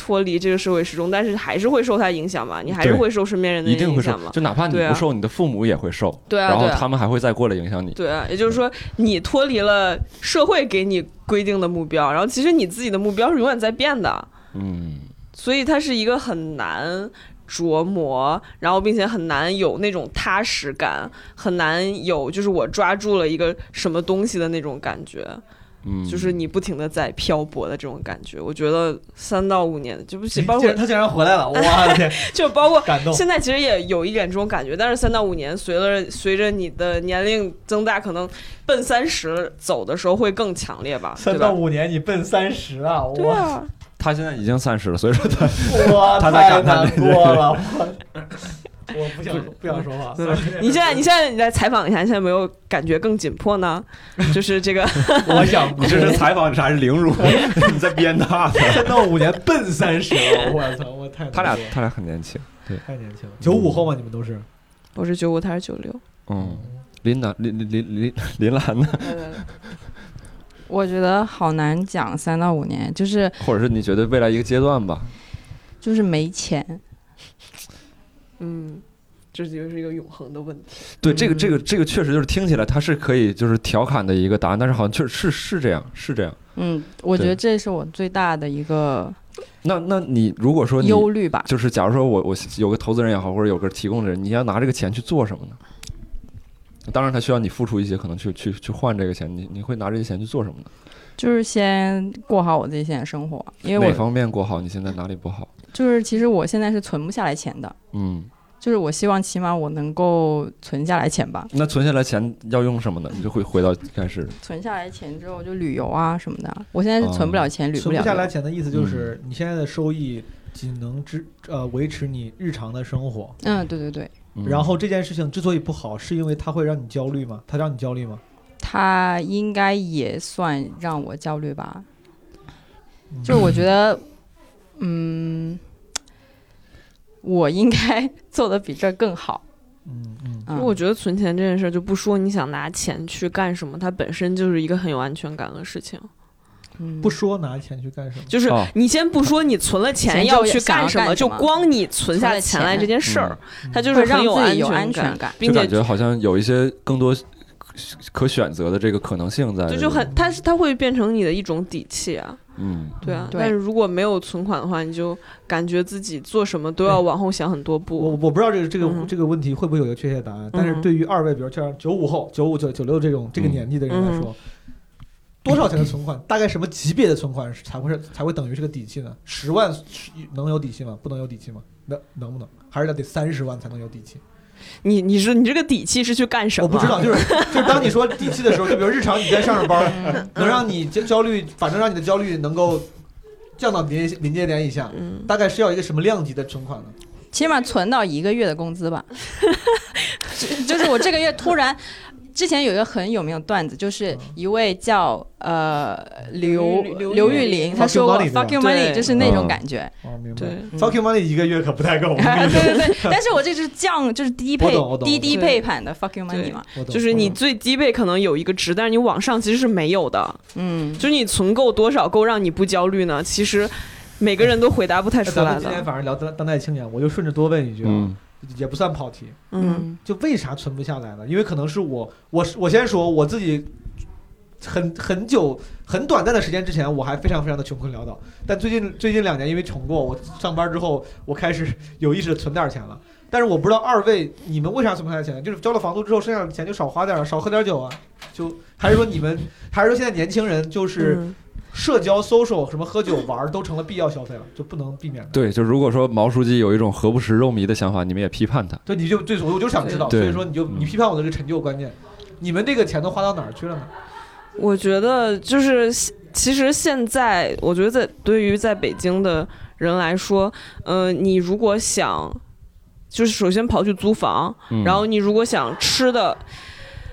脱离这个社会时钟，但是还是会受它影响嘛？你还是会受身边人的影响嘛，？就哪怕你不受，你的父母也会受，对啊，然后。他们还会再过来影响你。对啊，也就是说，你脱离了社会给你规定的目标，然后其实你自己的目标是永远在变的，嗯，所以它是一个很难琢磨，然后并且很难有那种踏实感，很难有就是我抓住了一个什么东西的那种感觉，嗯，就是你不停的在漂泊的这种感觉。我觉得三到五年，就不行 包括竟他竟然回来了，我 的天，就包括感动。现在其实也有一点这种感觉，但是三到五年，随着随着你的年龄增大，可能奔三十走的时候会更强烈吧？三到五年，你奔三十啊！哇对啊，他现在已经三十了，所以说他哇他在太感叹难过了，我我不想不想说话。你现在你现在你来采访一下，你现在有没有感觉更紧迫呢？就是这个，我想你这是采访还是凌辱？你在编大的。三到五年奔三十了，我操，我太他俩他俩很年轻，对太年轻了，九五后吗？你们都是？我是九五，他是九六。嗯，林南林林林林林兰呢？我觉得好难讲三到五年，就是或者是你觉得未来一个阶段吧？就是没钱，嗯，这就是一个永恒的问题。对，这个这个这个确实就是听起来它是可以就是调侃的一个答案，但是好像确实是是这样，是这样。嗯，我觉得这是我最大的一个那那你如果说你忧虑吧。就是假如说我我有个投资人也好，或者有个提供的人，你要拿这个钱去做什么呢？当然，他需要你付出一些，可能去去去换这个钱，你你会拿这些钱去做什么呢？就是先过好我自己现在的生活，因为我哪方面过好？你现在哪里不好？就是其实我现在是存不下来钱的，嗯，就是我希望起码我能够存下来钱吧。那存下来钱要用什么呢？你就会回到开始，存下来钱之后就旅游啊什么的。我现在是存不了钱，旅了存不下来游。钱的意思就是你现在的收益仅能支呃维持你日常的生活。嗯，对对对，嗯然后这件事情之所以不好，是因为它会让你焦虑吗？它让你焦虑吗？他应该也算让我焦虑吧。就是我觉得，嗯，我应该做的比这更好。嗯嗯，嗯，我觉得存钱这件事儿，就不说你想拿钱去干什么，它本身就是一个很有安全感的事情。嗯不说拿钱去干什么？就是哦你先不说你存了钱钱要去干什么，就光你存下来钱来这件事儿，它就是让很有自己有安安全感。并且感觉好像有一些更多可选择的这个可能性在这。就就很，它是它会变成你的一种底气啊，嗯，对啊。对但是如果没有存款的话，你就感觉自己做什么都要往后想很多步。我我不知道这个这个、嗯这个问题会不会有一个确切答案，但是嗯对于二位，比如像九五后、九五九九六这种这个年纪的人来说，多少钱的存款，大概什么级别的存款才会是才会等于这个底气呢？十万能有底气吗？不能有底气吗？能能不能？还是得三十万才能有底气？你你说你这个底气是去干什么？我不知道，就是 就是当你说底气的时候，就比如日常你在上着班，嗯能让你焦焦虑，反正让你的焦虑能够降到临临界点以下，嗯，大概是要一个什么量级的存款呢？起码存到一个月的工资吧。就就是我这个月突然，之前有一个很有名的段子，就是一位叫呃刘刘刘玉玲，她说过 Fuck you money，“fuck you 对。money”，就是那种嗯感觉。哦，明白。Fuck you money 一个月可不太够，对 对对，但是我这是降，就是低配低低配版的 “fuck you money” 嘛。我懂就是你最低配可能有一个值，但是你往上其实是没有的。嗯，就是你存够多少够让你不焦虑呢？其实每个人都回答不太出来那咱们今天。反正聊当当代青年，我就顺着多问一句也不算跑题，嗯就为啥存不下来呢？因为可能是我，我我先说我自己很很久很短暂的时间之前，我还非常非常的穷困潦倒，但最近最近两年因为穷过，我上班之后我开始有意识的存点钱了。但是我不知道二位你们为啥存不下来钱？就是交了房租之后，剩下的钱就少花点儿，少喝点酒啊？就还是说你们，还是说现在年轻人就是嗯社交、social 什么喝酒玩儿都成了必要消费了，就不能避免的。对，就如果说毛书记有一种何不食肉糜的想法，你们也批判他。对，你就对，我我就想知道，所以说你就嗯你批判我的这个陈旧观念，你们这个钱都花到哪儿去了呢？我觉得就是其实现在，我觉得在对于在北京的人来说，呃，你如果想，就是首先跑去租房，嗯然后你如果想吃的。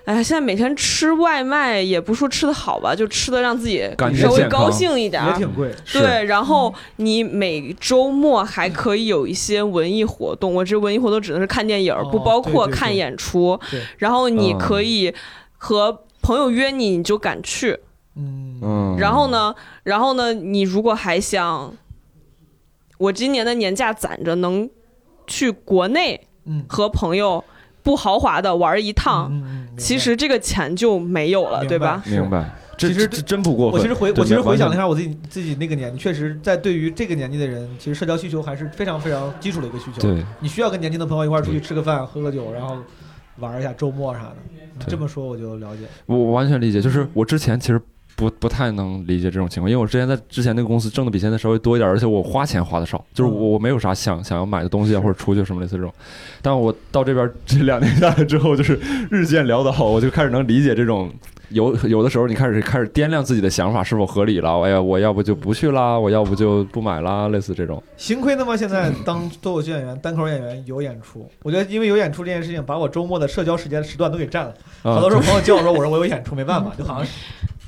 哎呀，现在每天吃外卖也不说吃的好吧，就吃的让自己稍微高兴一点儿，也挺贵。是对，然后你每周末还可以有一些文艺活动，我这文艺活动指的是看电影，哦不包括看演出对。然后你嗯可以和朋友约你，你就敢去。嗯嗯，然后？呢，然后呢，你如果还想，我今年的年假攒着能去国内嗯，和朋友不豪华的玩一趟，其实这个钱就没有了，对吧？明白，这其实这这真不过分。我其实回我其实回想了一下我自己自己那个年纪，确实在对于这个年纪的人，其实社交需求还是非常非常基础的一个需求。对，你需要跟年轻的朋友一块儿出去吃个饭、喝个酒，然后玩一下周末啥的。你这么说我就了解。我我完全理解，就是我之前其实不不太能理解这种情况，因为我之前在之前那个公司挣的比现在稍微多一点，而且我花钱花的少，就是我我没有啥想想要买的东西啊，或者出去什么类似这种。但我到这边这两年下来之后，就是日渐潦倒，我就开始能理解这种。有有的时候，你开始开始掂量自己的想法是否合理了。哎呀，我要不就不去啦，我要不就不买啦，类似这种。幸亏他妈现在当脱口秀演员、单口演员有演出，我觉得因为有演出这件事情，把我周末的社交时间时段都给占了。啊好多时候朋友叫我说，我说我有演出，没办法，就好像是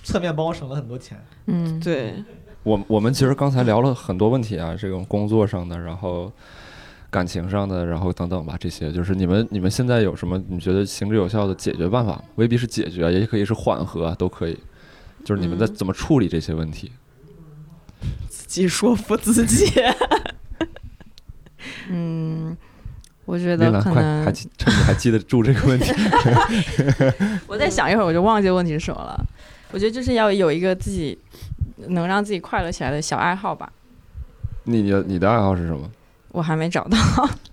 侧面帮我省了很多钱。嗯，对，我我们其实刚才聊了很多问题啊，这种工作上的，然后感情上的，然后等等吧，这些就是你们你们现在有什么你觉得行之有效的解决办法吗？未必是解决，也可以是缓和啊，都可以。就是你们在嗯怎么处理这些问题？自己说服自己。嗯，我觉，得可快还记趁你还记得住这个问题，我再想一会儿，我就忘记问题是什么了。我觉得就是要有一个自己能让自己快乐起来的小爱好吧。你你的你的爱好是什么？我还没找到，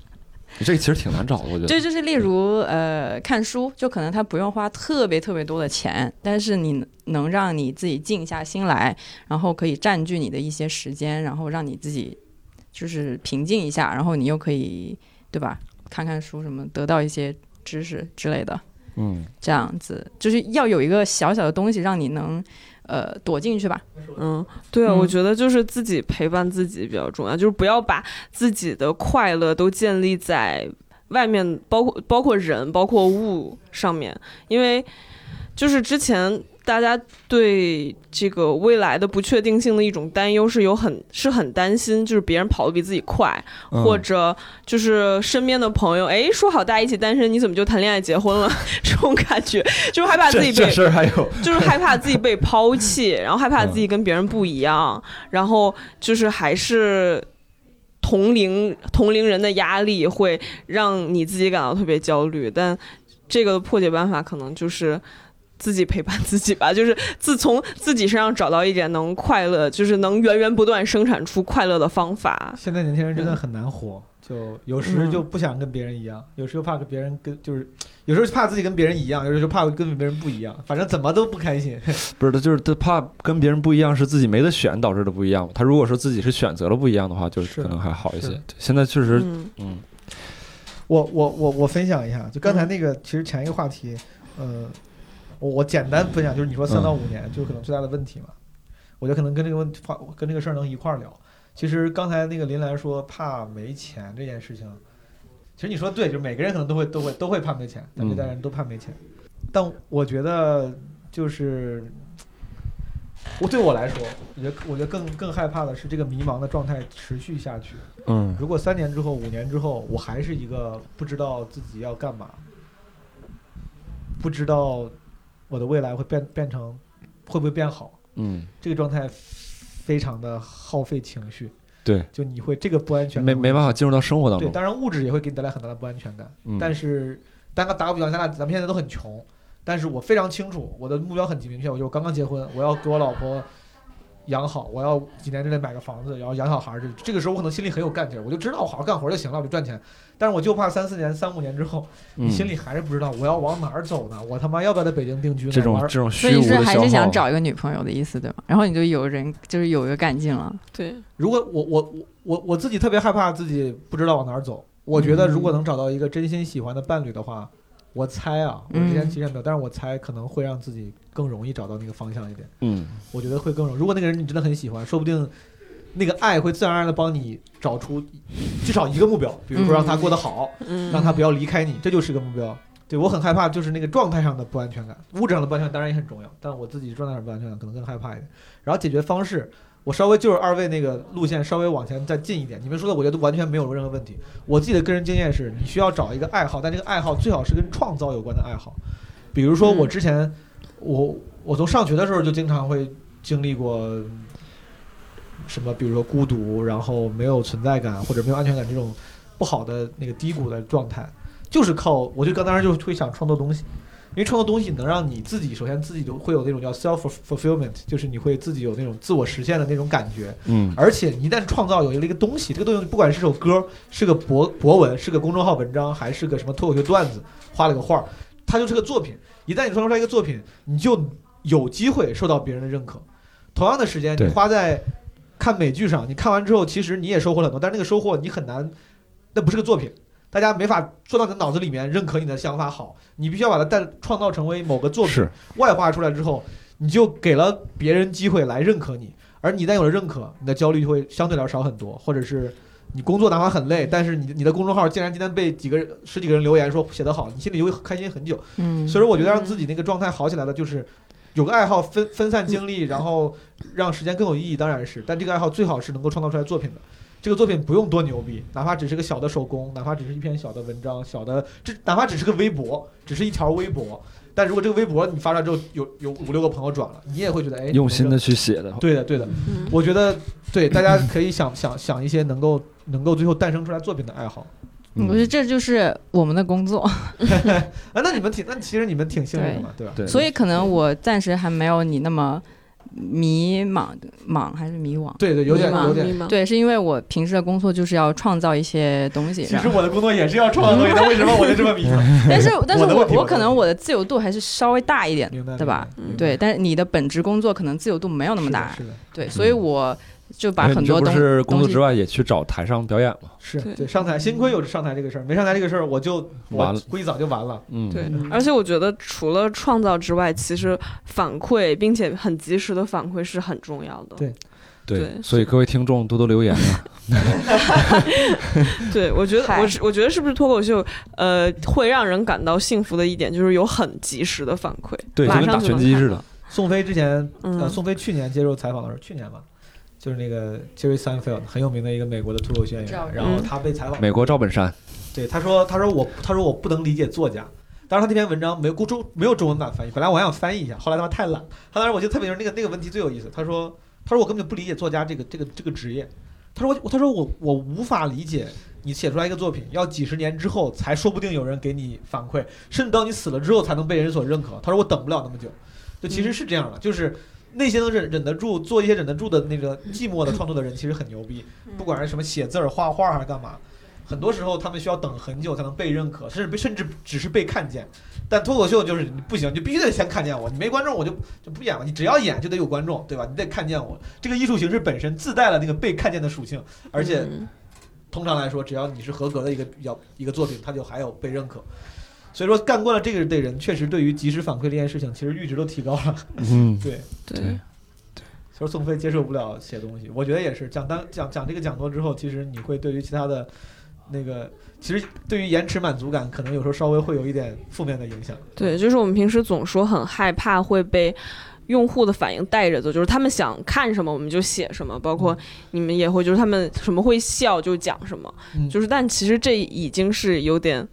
这个其实挺难找的，我觉得。对就是例如呃看书，就可能它不用花特别特别多的钱，但是你能让你自己静下心来，然后可以占据你的一些时间，然后让你自己就是平静一下，然后你又可以对吧？看看书什么，得到一些知识之类的，嗯，这样子就是要有一个小小的东西让你能呃躲进去吧。嗯，对啊，嗯。我觉得就是自己陪伴自己比较重要，就是不要把自己的快乐都建立在外面，包括包括人、包括物上面，因为就是之前大家对这个未来的不确定性的一种担忧是有很是很担心，就是别人跑得比自己快，嗯或者就是身边的朋友，哎，说好大家一起单身，你怎么就谈恋爱结婚了？这种感觉，就是害怕自己被这这事还有，就是害怕自己被抛弃，然后害怕自己跟别人不一样，然后就是还是同龄同龄人的压力会让你自己感到特别焦虑。但这个破解办法可能就是自己陪伴自己吧，就是自从自己身上找到一点能快乐，就是能源源不断生产出快乐的方法。现在年轻人真的很难活，就有时就不想跟别人一样，有时候怕跟别人跟就是，有时候怕自己跟别人一样，有时候怕跟别人不一样，反正怎么都不开心。不是他就是他怕跟别人不一样，是自己没得选导致的不一样。他如果说自己是选择了不一样的话，就是是可能还好一些现在确实，嗯嗯我我我我分享一下，就刚才那个，其实前一个话题，呃，我我简单分享，就是你说三到五年，就是可能最大的问题嘛，我觉得可能跟这个问题话跟这个事儿能一块儿聊。其实刚才那个林兰说怕没钱这件事情，其实你说对，就是每个人可能都会都会都会怕没钱，咱这代人都怕没钱，但我觉得就是。我对我来说，我觉得我觉得更更害怕的是这个迷茫的状态持续下去。嗯如果三年之后、五年之后，我还是一个不知道自己要干嘛，不知道我的未来会变变成会不会变好，嗯，这个状态非常的耗费情绪。对，就你会这个不安全没感没办法进入到生活当中对，中。当然物质也会给你带来很大的不安全感。嗯但是，单个打个比方，咱俩咱们现在都很穷，但是我非常清楚我的目标很明确，我就刚刚结婚，我要给我老婆养好，我要几年之内买个房子，然后养小孩儿。这这个时候我可能心里很有干劲儿，我就知道我好好干活就行了，我就赚钱。但是我就怕三四年、三五年之后，你嗯心里还是不知道我要往哪儿走呢？我他妈要不要在北京定居呢？这种玩儿这种虚无的以是还是，想找一个女朋友的意思对吗？然后你就有人就是有一个干劲了。对，如果我我我我我自己特别害怕自己不知道往哪儿走。我觉得如果能找到一个真心喜欢的伴侣的话，我猜啊，我之前嗯其实没有，但是我猜可能会让自己更容易找到那个方向一点。嗯我觉得会更容易。如果那个人你真的很喜欢，说不定那个爱会自然而然的帮你找出至少一个目标，比如说让他过得好，嗯，让他不要离开你，这就是个目标。对我很害怕，就是那个状态上的不安全感，物质上的不安全感当然也很重要，但我自己状态上的不安全感可能更害怕一点。然后解决方式，我稍微就是二位那个路线稍微往前再近一点，你们说的我觉得完全没有任何问题。我自己的个人经验是，你需要找一个爱好，但这个爱好最好是跟创造有关的爱好。比如说我之前，我我从上学的时候就经常会经历过什么，比如说孤独，然后没有存在感或者没有安全感这种不好的那个低谷的状态，就是靠我就刚当时就会想创作东西。因为创作东西能让你自己，首先自己就会有那种叫 self fulfillment，就是你会自己有那种自我实现的那种感觉。嗯而且你一旦创造有了一个东西，这个东西不管是首歌，是个博博文，是个公众号文章，还是个什么脱口秀段子，画了个画儿，它就是个作品。一旦你创造出来一个作品，你就有机会受到别人的认可。同样的时间，你花在看美剧上，你看完之后，其实你也收获了很多，但是那个收获你很难，那不是个作品。大家没法做到你的脑子里面认可你的想法好，你必须要把它带创造成为某个作品，外化出来之后，你就给了别人机会来认可你，而你一旦有了认可，你的焦虑就会相对来说少很多，或者是你工作哪怕很累，但是你你的公众号竟然今天被几个人十几个人留言说写得好，你心里就会开心很久。嗯，所以说，我觉得让自己那个状态好起来的，就是有个爱好分分散精力，然后让时间更有意义，当然是，但这个爱好最好是能够创造出来作品的。这个作品不用多牛逼，哪怕只是个小的手工，哪怕只是一篇小的文章，小的这哪怕只是个微博，只是一条微博，但如果这个微博你发出来之后有有五六个朋友转了，你也会觉得哎，用心的去写的，对的对的，嗯我觉得对大家可以想想想一些能够能够最后诞生出来作品的爱好。嗯我觉得这就是我们的工作，啊，那你们挺那其实你们挺幸运的嘛，对吧？对，所以可能我暂时还没有你那么迷茫茫还是迷惘。对对，有点迷茫有点。对，是因为我平时的工作就是要创造一些东西，其实我的工作也是要创造东西，但为什么我就这么迷茫？但是但是我我可能我的自由度还是稍微大一点，对吧？对，但是你的本职工作可能自由度没有那么大，对，所以我就把很多东是工作之外，也去找台上表演吗？是对上台，幸亏有上台这个事儿，没上台这个事儿，我就我完了估计早就完了。嗯，对嗯，而且我觉得除了创造之外，其实反馈并且很及时的反馈是很重要的。对对对，所以各位听众多多留言啊。对，我觉得我是我觉得是不是脱口秀，呃，会让人感到幸福的一点就是有很及时的反馈，对，就马上跟打拳击似的。。宋飞之前，宋飞去年接受采访的时候，去年吧，就是那个 Jerry Seinfeld 很有名的一个美国的脱口秀演员，然后他被采访，美国赵本山，对他说，他说我，他说我不能理解作家。当时，他那篇文章没有中没有中文版翻译，本来我还想翻译一下，后来他妈太懒。他当时我记得特别就是那个那个问题最有意思，他说，他说我根本就不理解作家这个这个这个职业。他说我他说我我无法理解你写出来一个作品要几十年之后才说不定有人给你反馈，甚至到你死了之后才能被人所认可。他说我等不了那么久，就其实是这样的，就是那些能忍忍得住做一些忍得住的那个寂寞的创作的人，其实很牛逼，不管是什么写字儿、画画还是干嘛。很多时候他们需要等很久才能被认可，甚至被甚至只是被看见。但脱口秀就是你不行，你必须得先看见我，你没观众我就就不演了。你只要演就得有观众，对吧？你得看见我。这个艺术形式本身自带了那个被看见的属性，而且嗯通常来说，只要你是合格的一个比较一个作品，它就还有被认可。所以说，干惯了这个的人，确实对于及时反馈这件事情，其实阈值都提高了。嗯，对，对对所以说宋飞接受不了写东西，我觉得也是。讲当讲讲这个讲座之后，其实你会对于其他的那个，其实对于延迟满足感，可能有时候稍微会有一点负面的影响。对，就是我们平时总说很害怕会被用户的反应带着走，就是他们想看什么我们就写什么，包括你们也会，就是他们什么会笑就讲什么，嗯就是但其实这已经是有点。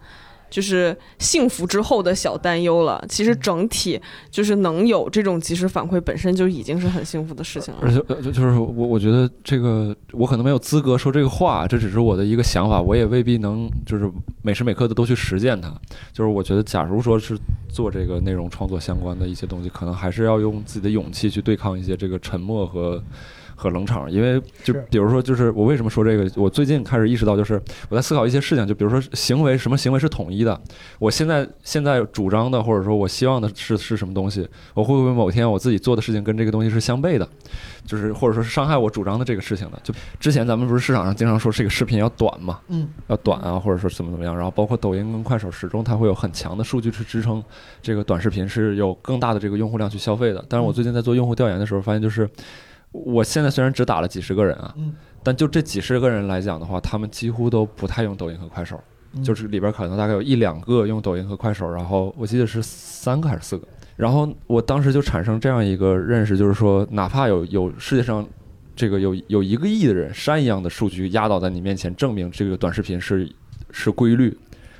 就是幸福之后的小担忧了。其实整体就是能有这种及时反馈，本身就已经是很幸福的事情了。而且就是我我觉得这个我可能没有资格说这个话，这只是我的一个想法，我也未必能就是每时每刻的都去实践它。就是我觉得，假如说是做这个内容创作相关的一些东西，可能还是要用自己的勇气去对抗一些这个沉默和。和冷场，因为就比如说，就是我为什么说这个？我最近开始意识到，就是我在思考一些事情，就比如说行为，什么行为是统一的？我现在现在主张的，或者说我希望的是是什么东西？我会不会某天我自己做的事情跟这个东西是相悖的？就是或者说是伤害我主张的这个事情的？就之前咱们不是市场上经常说这个视频要短嘛，嗯，要短啊，或者说怎么怎么样，然后包括抖音跟快手始终它会有很强的数据去支撑这个短视频是有更大的这个用户量去消费的。但是我最近在做用户调研的时候，发现就是。我现在虽然只打了几十个人啊，嗯但就这几十个人来讲的话，他们几乎都不太用抖音和快手，嗯就是里边可能大概有一两个用抖音和快手，然后我记得是三个还是四个。然后我当时就产生这样一个认识，就是说，哪怕有有世界上这个有有一个亿的人，山一样的数据压倒在你面前，证明这个短视频是是规律，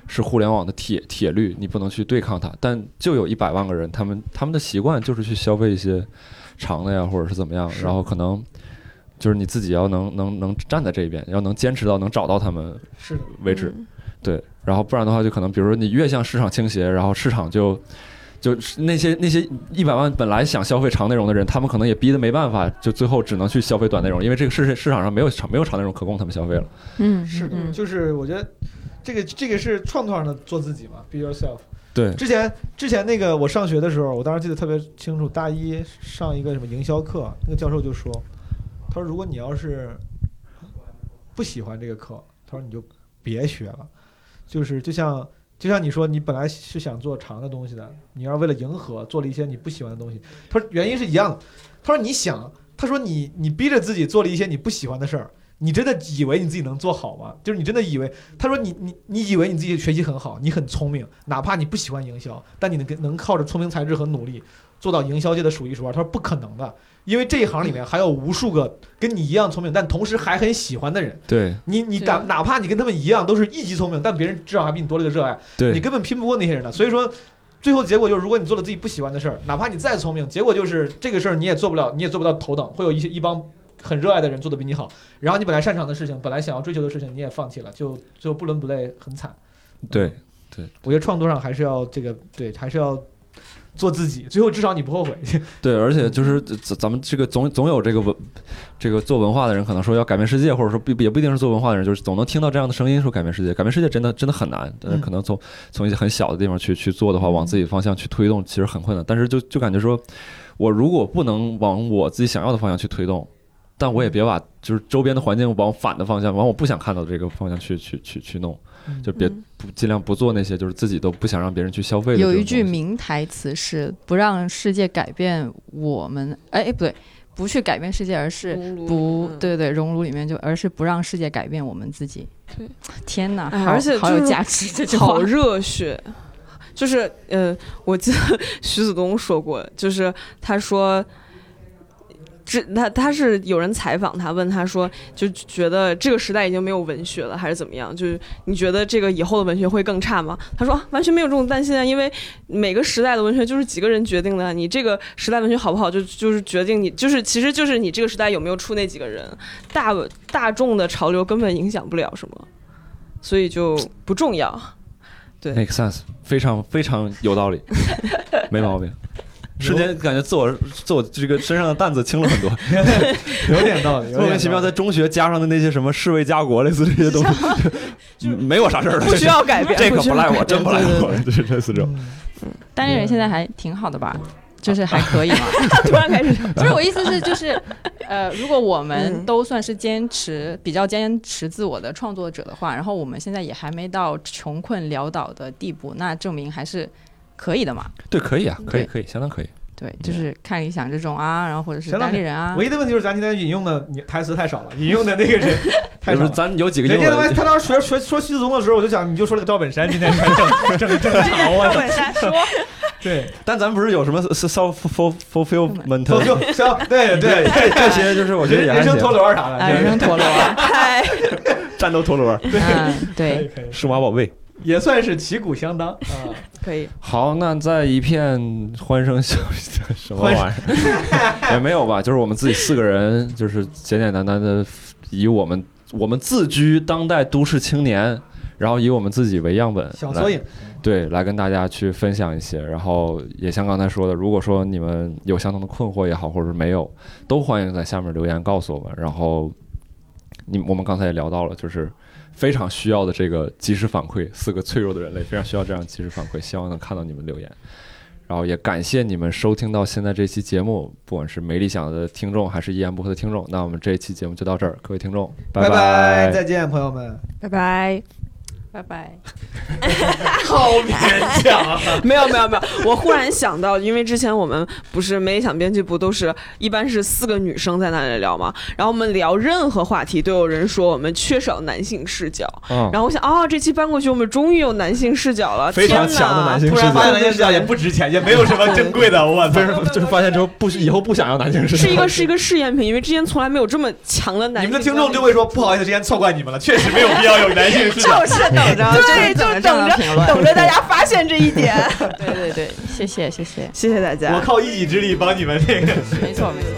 是互联网的铁铁律，你不能去对抗它。但就有一百万个人，他们他们的习惯就是去消费一些长的呀，或者是怎么样，然后可能就是你自己要能能能站在这一边，要能坚持到能找到他们是，为止。嗯对，然后不然的话，就可能比如说你越向市场倾斜，然后市场就就是那些那些一百万本来想消费长内容的人，他们可能也逼得没办法，就最后只能去消费短内容，因为这个市市场上没有长没有长内容可供他们消费了。嗯，是的，嗯就是我觉得这个这个是创作上的做自己嘛，be yourself。对，之前之前那个我上学的时候，我当时记得特别清楚，大一上一个什么营销课，那个教授就说，他说如果你要是不喜欢这个课，他说你就别学了，就是就像就像你说你本来是想做长的东西的，你要为了迎合做了一些你不喜欢的东西，他说原因是一样的，他说你想，他说你你逼着自己做了一些你不喜欢的事儿。你真的以为你自己能做好吗？就是你真的以为，他说你你你以为你自己学习很好，你很聪明，哪怕你不喜欢营销，但你能跟能靠着聪明才智和努力做到营销界的数一数二。他说不可能的，因为这一行里面还有无数个跟你一样聪明，但同时还很喜欢的人。对，你你敢哪哪怕你跟他们一样都是一级聪明，但别人至少还比你多了个热爱，你，根本拼不过那些人的。所以说。最后结果就是，如果你做了自己不喜欢的事儿，哪怕你再聪明，结果就是这个事儿你也做不了，你也做不到头等，会有一些一帮很热爱的人做的比你好。然后你本来擅长的事情，本来想要追求的事情，你也放弃了，就最后不伦不类，很惨。对对，我觉得创作上还是要这个对，还是要做自己，最后至少你不后悔。对，而且就是咱咱们这个总总有这个文，这个做文化的人可能说要改变世界，或者说不也不一定是做文化的人，就是总能听到这样的声音说改变世界。改变世界真的真的很难，但是嗯可能从从一些很小的地方去去做的话，往自己方向去推动，其实很困难。但是就就感觉说，我如果不能往我自己想要的方向去推动，但我也别把就是周边的环境往反的方向，往我不想看到的这个方向去去去去弄，就别嗯不尽量不做那些就是自己都不想让别人去消费。有一句名台词是“不让世界改变我们”，哎，不对，不去改变世界，而是不嗯对对熔炉里面就，而是不让世界改变我们自己。对，天哪，哎而且就是好有价值这句话好。热血。就是呃，我记得 徐子东说过，就是他说，这他他是有人采访他，问他说，就觉得这个时代已经没有文学了，还是怎么样？就是你觉得这个以后的文学会更差吗？他说、啊完全没有这种担心啊，因为每个时代的文学就是几个人决定的，你这个时代文学好不好，就就是决定你，就是其实就是你这个时代有没有出那几个人，大大众的潮流根本影响不了什么，所以就不重要。对 make sense，非常非常有道理，没毛病。瞬间感觉自我自我这个身上的担子轻了很多，有点道理，莫名其妙在中学加上的那些什么侍卫家国类似这些东西，没我啥事儿了。不需要改变，这可不赖我，真不赖我，就是类似这种。嗯。单立人现在还挺好的吧？就是还可以嘛。对突然开始，不是我意思是，就是呃，如果我们嗯。都算是坚持比较坚持自我的创作者的话，然后我们现在也还没到穷困潦倒的地步，那证明还是可以的嘛。对，可以啊，可以，可以，相当可以。对，就是看理想这种啊，然后或者是相当单立人啊。唯，一的问题就是咱今天引用的台词太少了，引 用的那个人 太就是少了。咱有几个人家他妈，他当时学学说徐子东的时候，我就想你就说了个赵本山，今天正正正常，啊！赵本山说，对，但咱不是有什么 self fulfillment 脱就行，对对，这这些，就是我觉得也还行。人生。陀螺啥的，啊，人生陀螺，嗨，战斗陀螺，对，可以对，可以，数码宝贝。也算是旗鼓相当 啊。可以，好，那在一片欢声笑语的什么玩意儿 也没有吧？就是我们自己四个人，就是简简单单的以我们我们自居当代都市青年，然后以我们自己为样本，来小缩影，对，来跟大家去分享一些。然后也像刚才说的，如果说你们有相同的困惑也好，或者是没有，都欢迎在下面留言告诉我们。然后你我们刚才也聊到了，就是非常需要的这个及时反馈，四个脆弱的人类非常需要这样及时反馈，希望能看到你们留言。然后也感谢你们收听到现在这期节目，不管是没理想的听众还是一言不合的听众，那我们这一期节目就到这儿，各位听众，拜拜再见，朋友们。拜拜。拜拜。好勉强啊！没有没有没有，我忽然想到，因为之前我们不是没想编剧部都是一般是四个女生在那里聊嘛，然后我们聊任何话题都有人说我们缺少男性视角，嗯，然后我想哦，这期搬过去我们终于有男性视角了，非常强的男性突然发现男性视角也不值钱，也没有什么 珍贵的，我操！就是发现之后不以后不想要男性视角，是一个是一个试验品，因为之前从来没有这么强的男性。你们的听众就会说，不好意思，之前错怪你们了，确实没有必要有男性视角。就是等着，对，就就是等着等着大家发现这一点。对对对，谢谢谢谢，谢谢大家，我靠一己之力帮你们这个。没错没错。